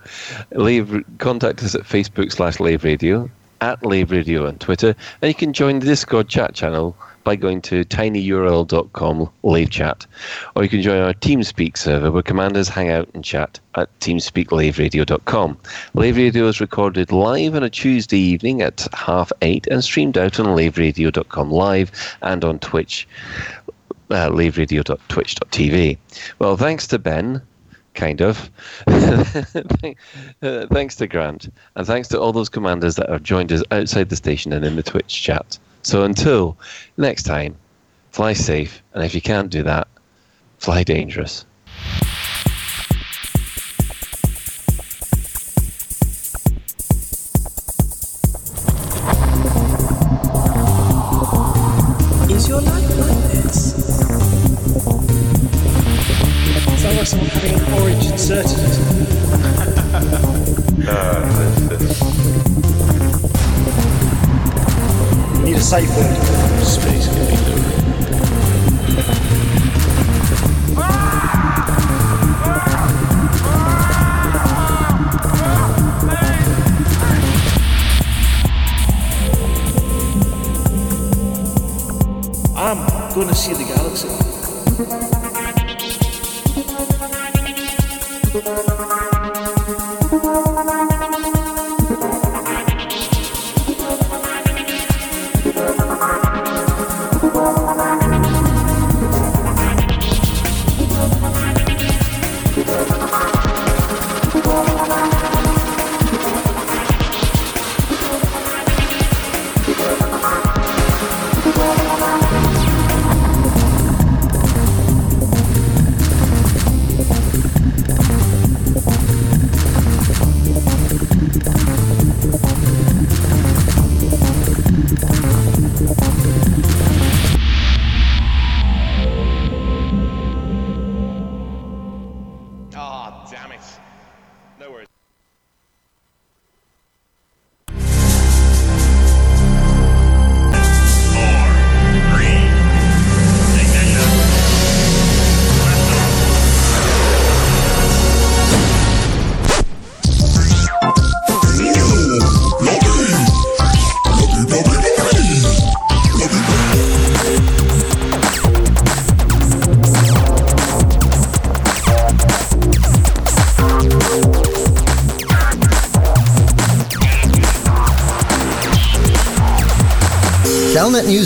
Lave, contact us at Facebook slash Lave Radio, at Lave Radio on Twitter, and you can join the Discord chat channel by going to tinyurl.com Lave Chat. Or you can join our TeamSpeak server where commanders hang out and chat at teamspeaklaveradio.com. Lave Radio is recorded live on a Tuesday evening at half eight and streamed out on laveradio.com live and on Twitch, uh, laveradio.twitch.tv. Well, thanks to Ben, kind of. Thanks to Grant, and thanks to all those commanders that have joined us outside the station and in the Twitch chat. So until next time, fly safe, and if you can't do that, fly dangerous. Is your life like this? Like someone having an orange inserted. Need a safe word. Space I'm to see the galaxy.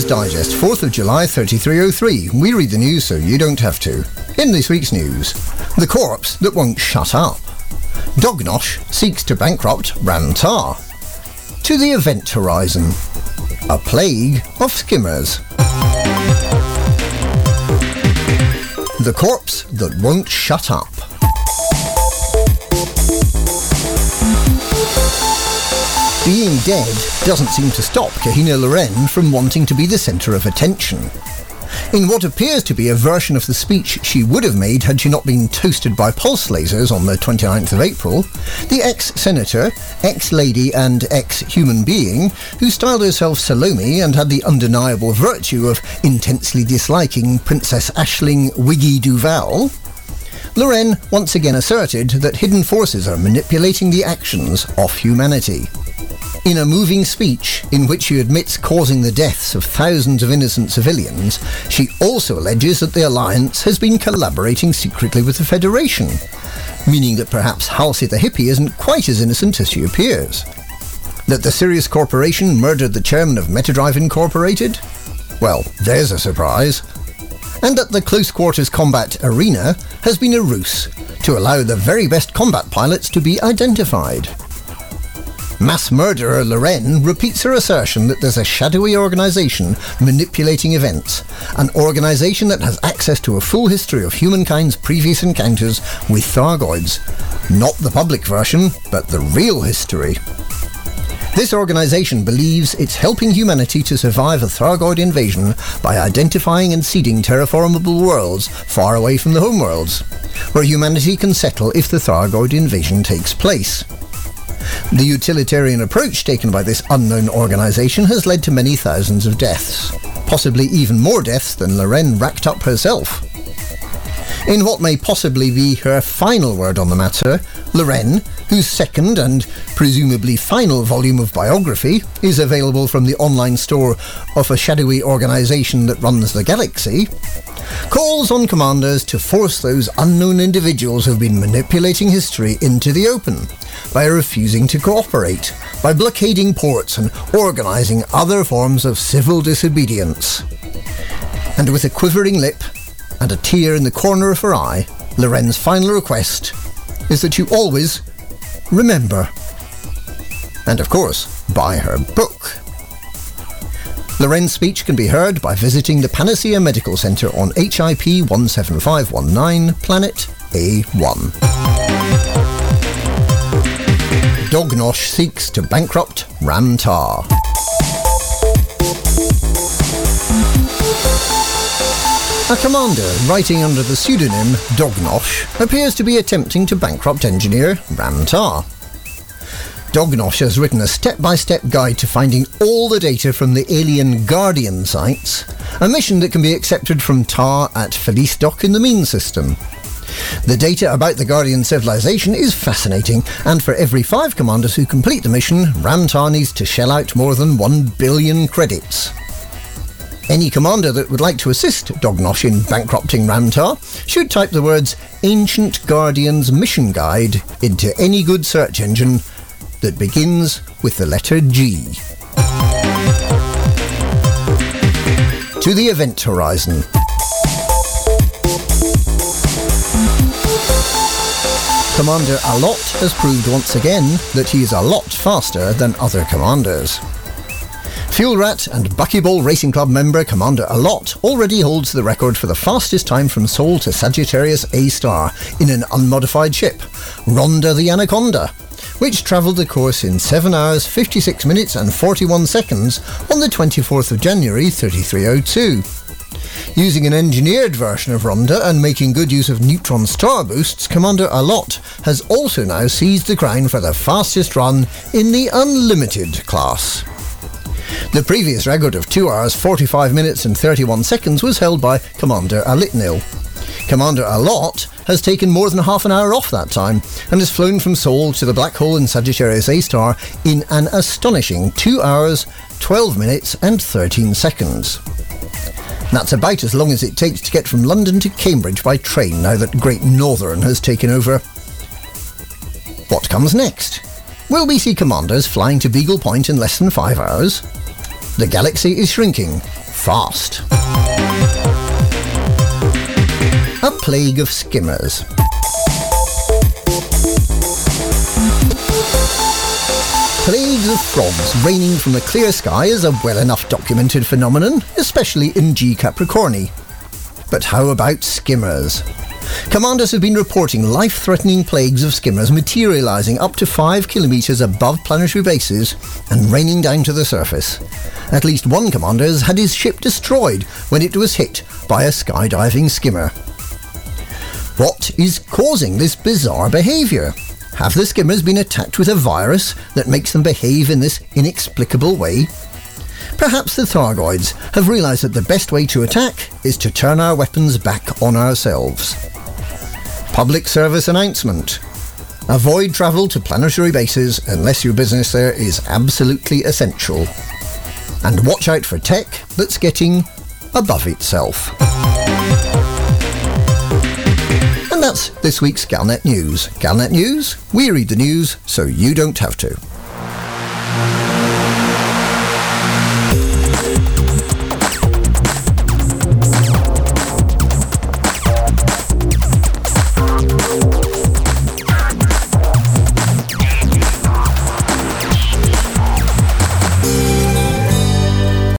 Digest, 4th of July 3303. We read the news so you don't have to. In this week's news, the corpse that won't shut up. Dognosh seeks to bankrupt Ram Tah. To the event horizon. A plague of skimmers. The corpse that won't shut up. Being dead doesn't seem to stop Kahina Loren from wanting to be the centre of attention. In what appears to be a version of the speech she would have made had she not been toasted by pulse lasers on the 29th of April, the ex-senator, ex-lady and ex-human being, who styled herself Salome and had the undeniable virtue of intensely disliking Princess Aisling Wiggy Duval, Loren once again asserted that hidden forces are manipulating the actions of humanity. In a moving speech in which she admits causing the deaths of thousands of innocent civilians, she also alleges that the alliance has been collaborating secretly with the Federation, meaning that perhaps Halsey the hippie isn't quite as innocent as she appears. That the Sirius Corporation murdered the chairman of Metadrive Incorporated? Well, there's a surprise. And that the close quarters combat arena has been a ruse to allow the very best combat pilots to be identified. Mass murderer Loren repeats her assertion that there's a shadowy organisation manipulating events, an organisation that has access to a full history of humankind's previous encounters with Thargoids. Not the public version, but the real history. This organisation believes it's helping humanity to survive a Thargoid invasion by identifying and seeding terraformable worlds far away from the homeworlds, where humanity can settle if the Thargoid invasion takes place. The utilitarian approach taken by this unknown organisation has led to many thousands of deaths, possibly even more deaths than Loren racked up herself. In what may possibly be her final word on the matter, Loren, whose second and presumably final volume of biography is available from the online store of a shadowy organisation that runs the galaxy, calls on commanders to force those unknown individuals who've been manipulating history into the open by refusing to cooperate, by blockading ports and organising other forms of civil disobedience. And with a quivering lip and a tear in the corner of her eye, Loren's final request is that you always remember. And of course, buy her book. Loren's speech can be heard by visiting the Panacea Medical Centre on HIP 17519, Planet A1. Dognosh seeks to bankrupt Ram Tah. A commander writing under the pseudonym Dognosh appears to be attempting to bankrupt engineer Ram Tah. Dognosh has written a step-by-step guide to finding all the data from the alien Guardian sites, a mission that can be accepted from Tah at Felice Dock in the Meene system. The data about the Guardian civilization is fascinating, and for every five commanders who complete the mission, Ram Tah needs to shell out more than one billion credits. Any commander that would like to assist Dognosh in bankrupting Ram Tah should type the words Ancient Guardians Mission Guide into any good search engine that begins with the letter G. To the event horizon. Commander Alot has proved once again that he is a lot faster than other commanders. Fuel Rat and Buckyball Racing Club member Commander Alot already holds the record for the fastest time from Sol to Sagittarius A star in an unmodified ship, Ronda the Anaconda, which travelled the course in 7 hours 56 minutes and 41 seconds on the 24th of January 3302. Using an engineered version of Ronda and making good use of neutron star boosts, Commander Alot has also now seized the crown for the fastest run in the Unlimited class. The previous record of 2 hours 45 minutes and 31 seconds was held by Commander Alitnil. Commander Alot has taken more than half an hour off that time and has flown from Sol to the black hole in Sagittarius A star in an astonishing 2 hours 12 minutes and 13 seconds. That's about as long as it takes to get from London to Cambridge by train now that Great Northern has taken over. What comes next? Will we see commanders flying to Beagle Point in less than five hours? The galaxy is shrinking fast. A plague of skimmers. Plagues of frogs raining from the clear sky is a well enough documented phenomenon, especially in G Capricorni. But how about skimmers? Commanders have been reporting life-threatening plagues of skimmers materialising up to 5 kilometres above planetary bases and raining down to the surface. At least one commander has had his ship destroyed when it was hit by a skydiving skimmer. What is causing this bizarre behaviour? Have the skimmers been attacked with a virus that makes them behave in this inexplicable way? Perhaps the Thargoids have realised that the best way to attack is to turn our weapons back on ourselves. Public service announcement. Avoid travel to planetary bases unless your business there is absolutely essential. And watch out for tech that's getting above itself. And that's this week's Galnet News. Galnet News, we read the news so you don't have to.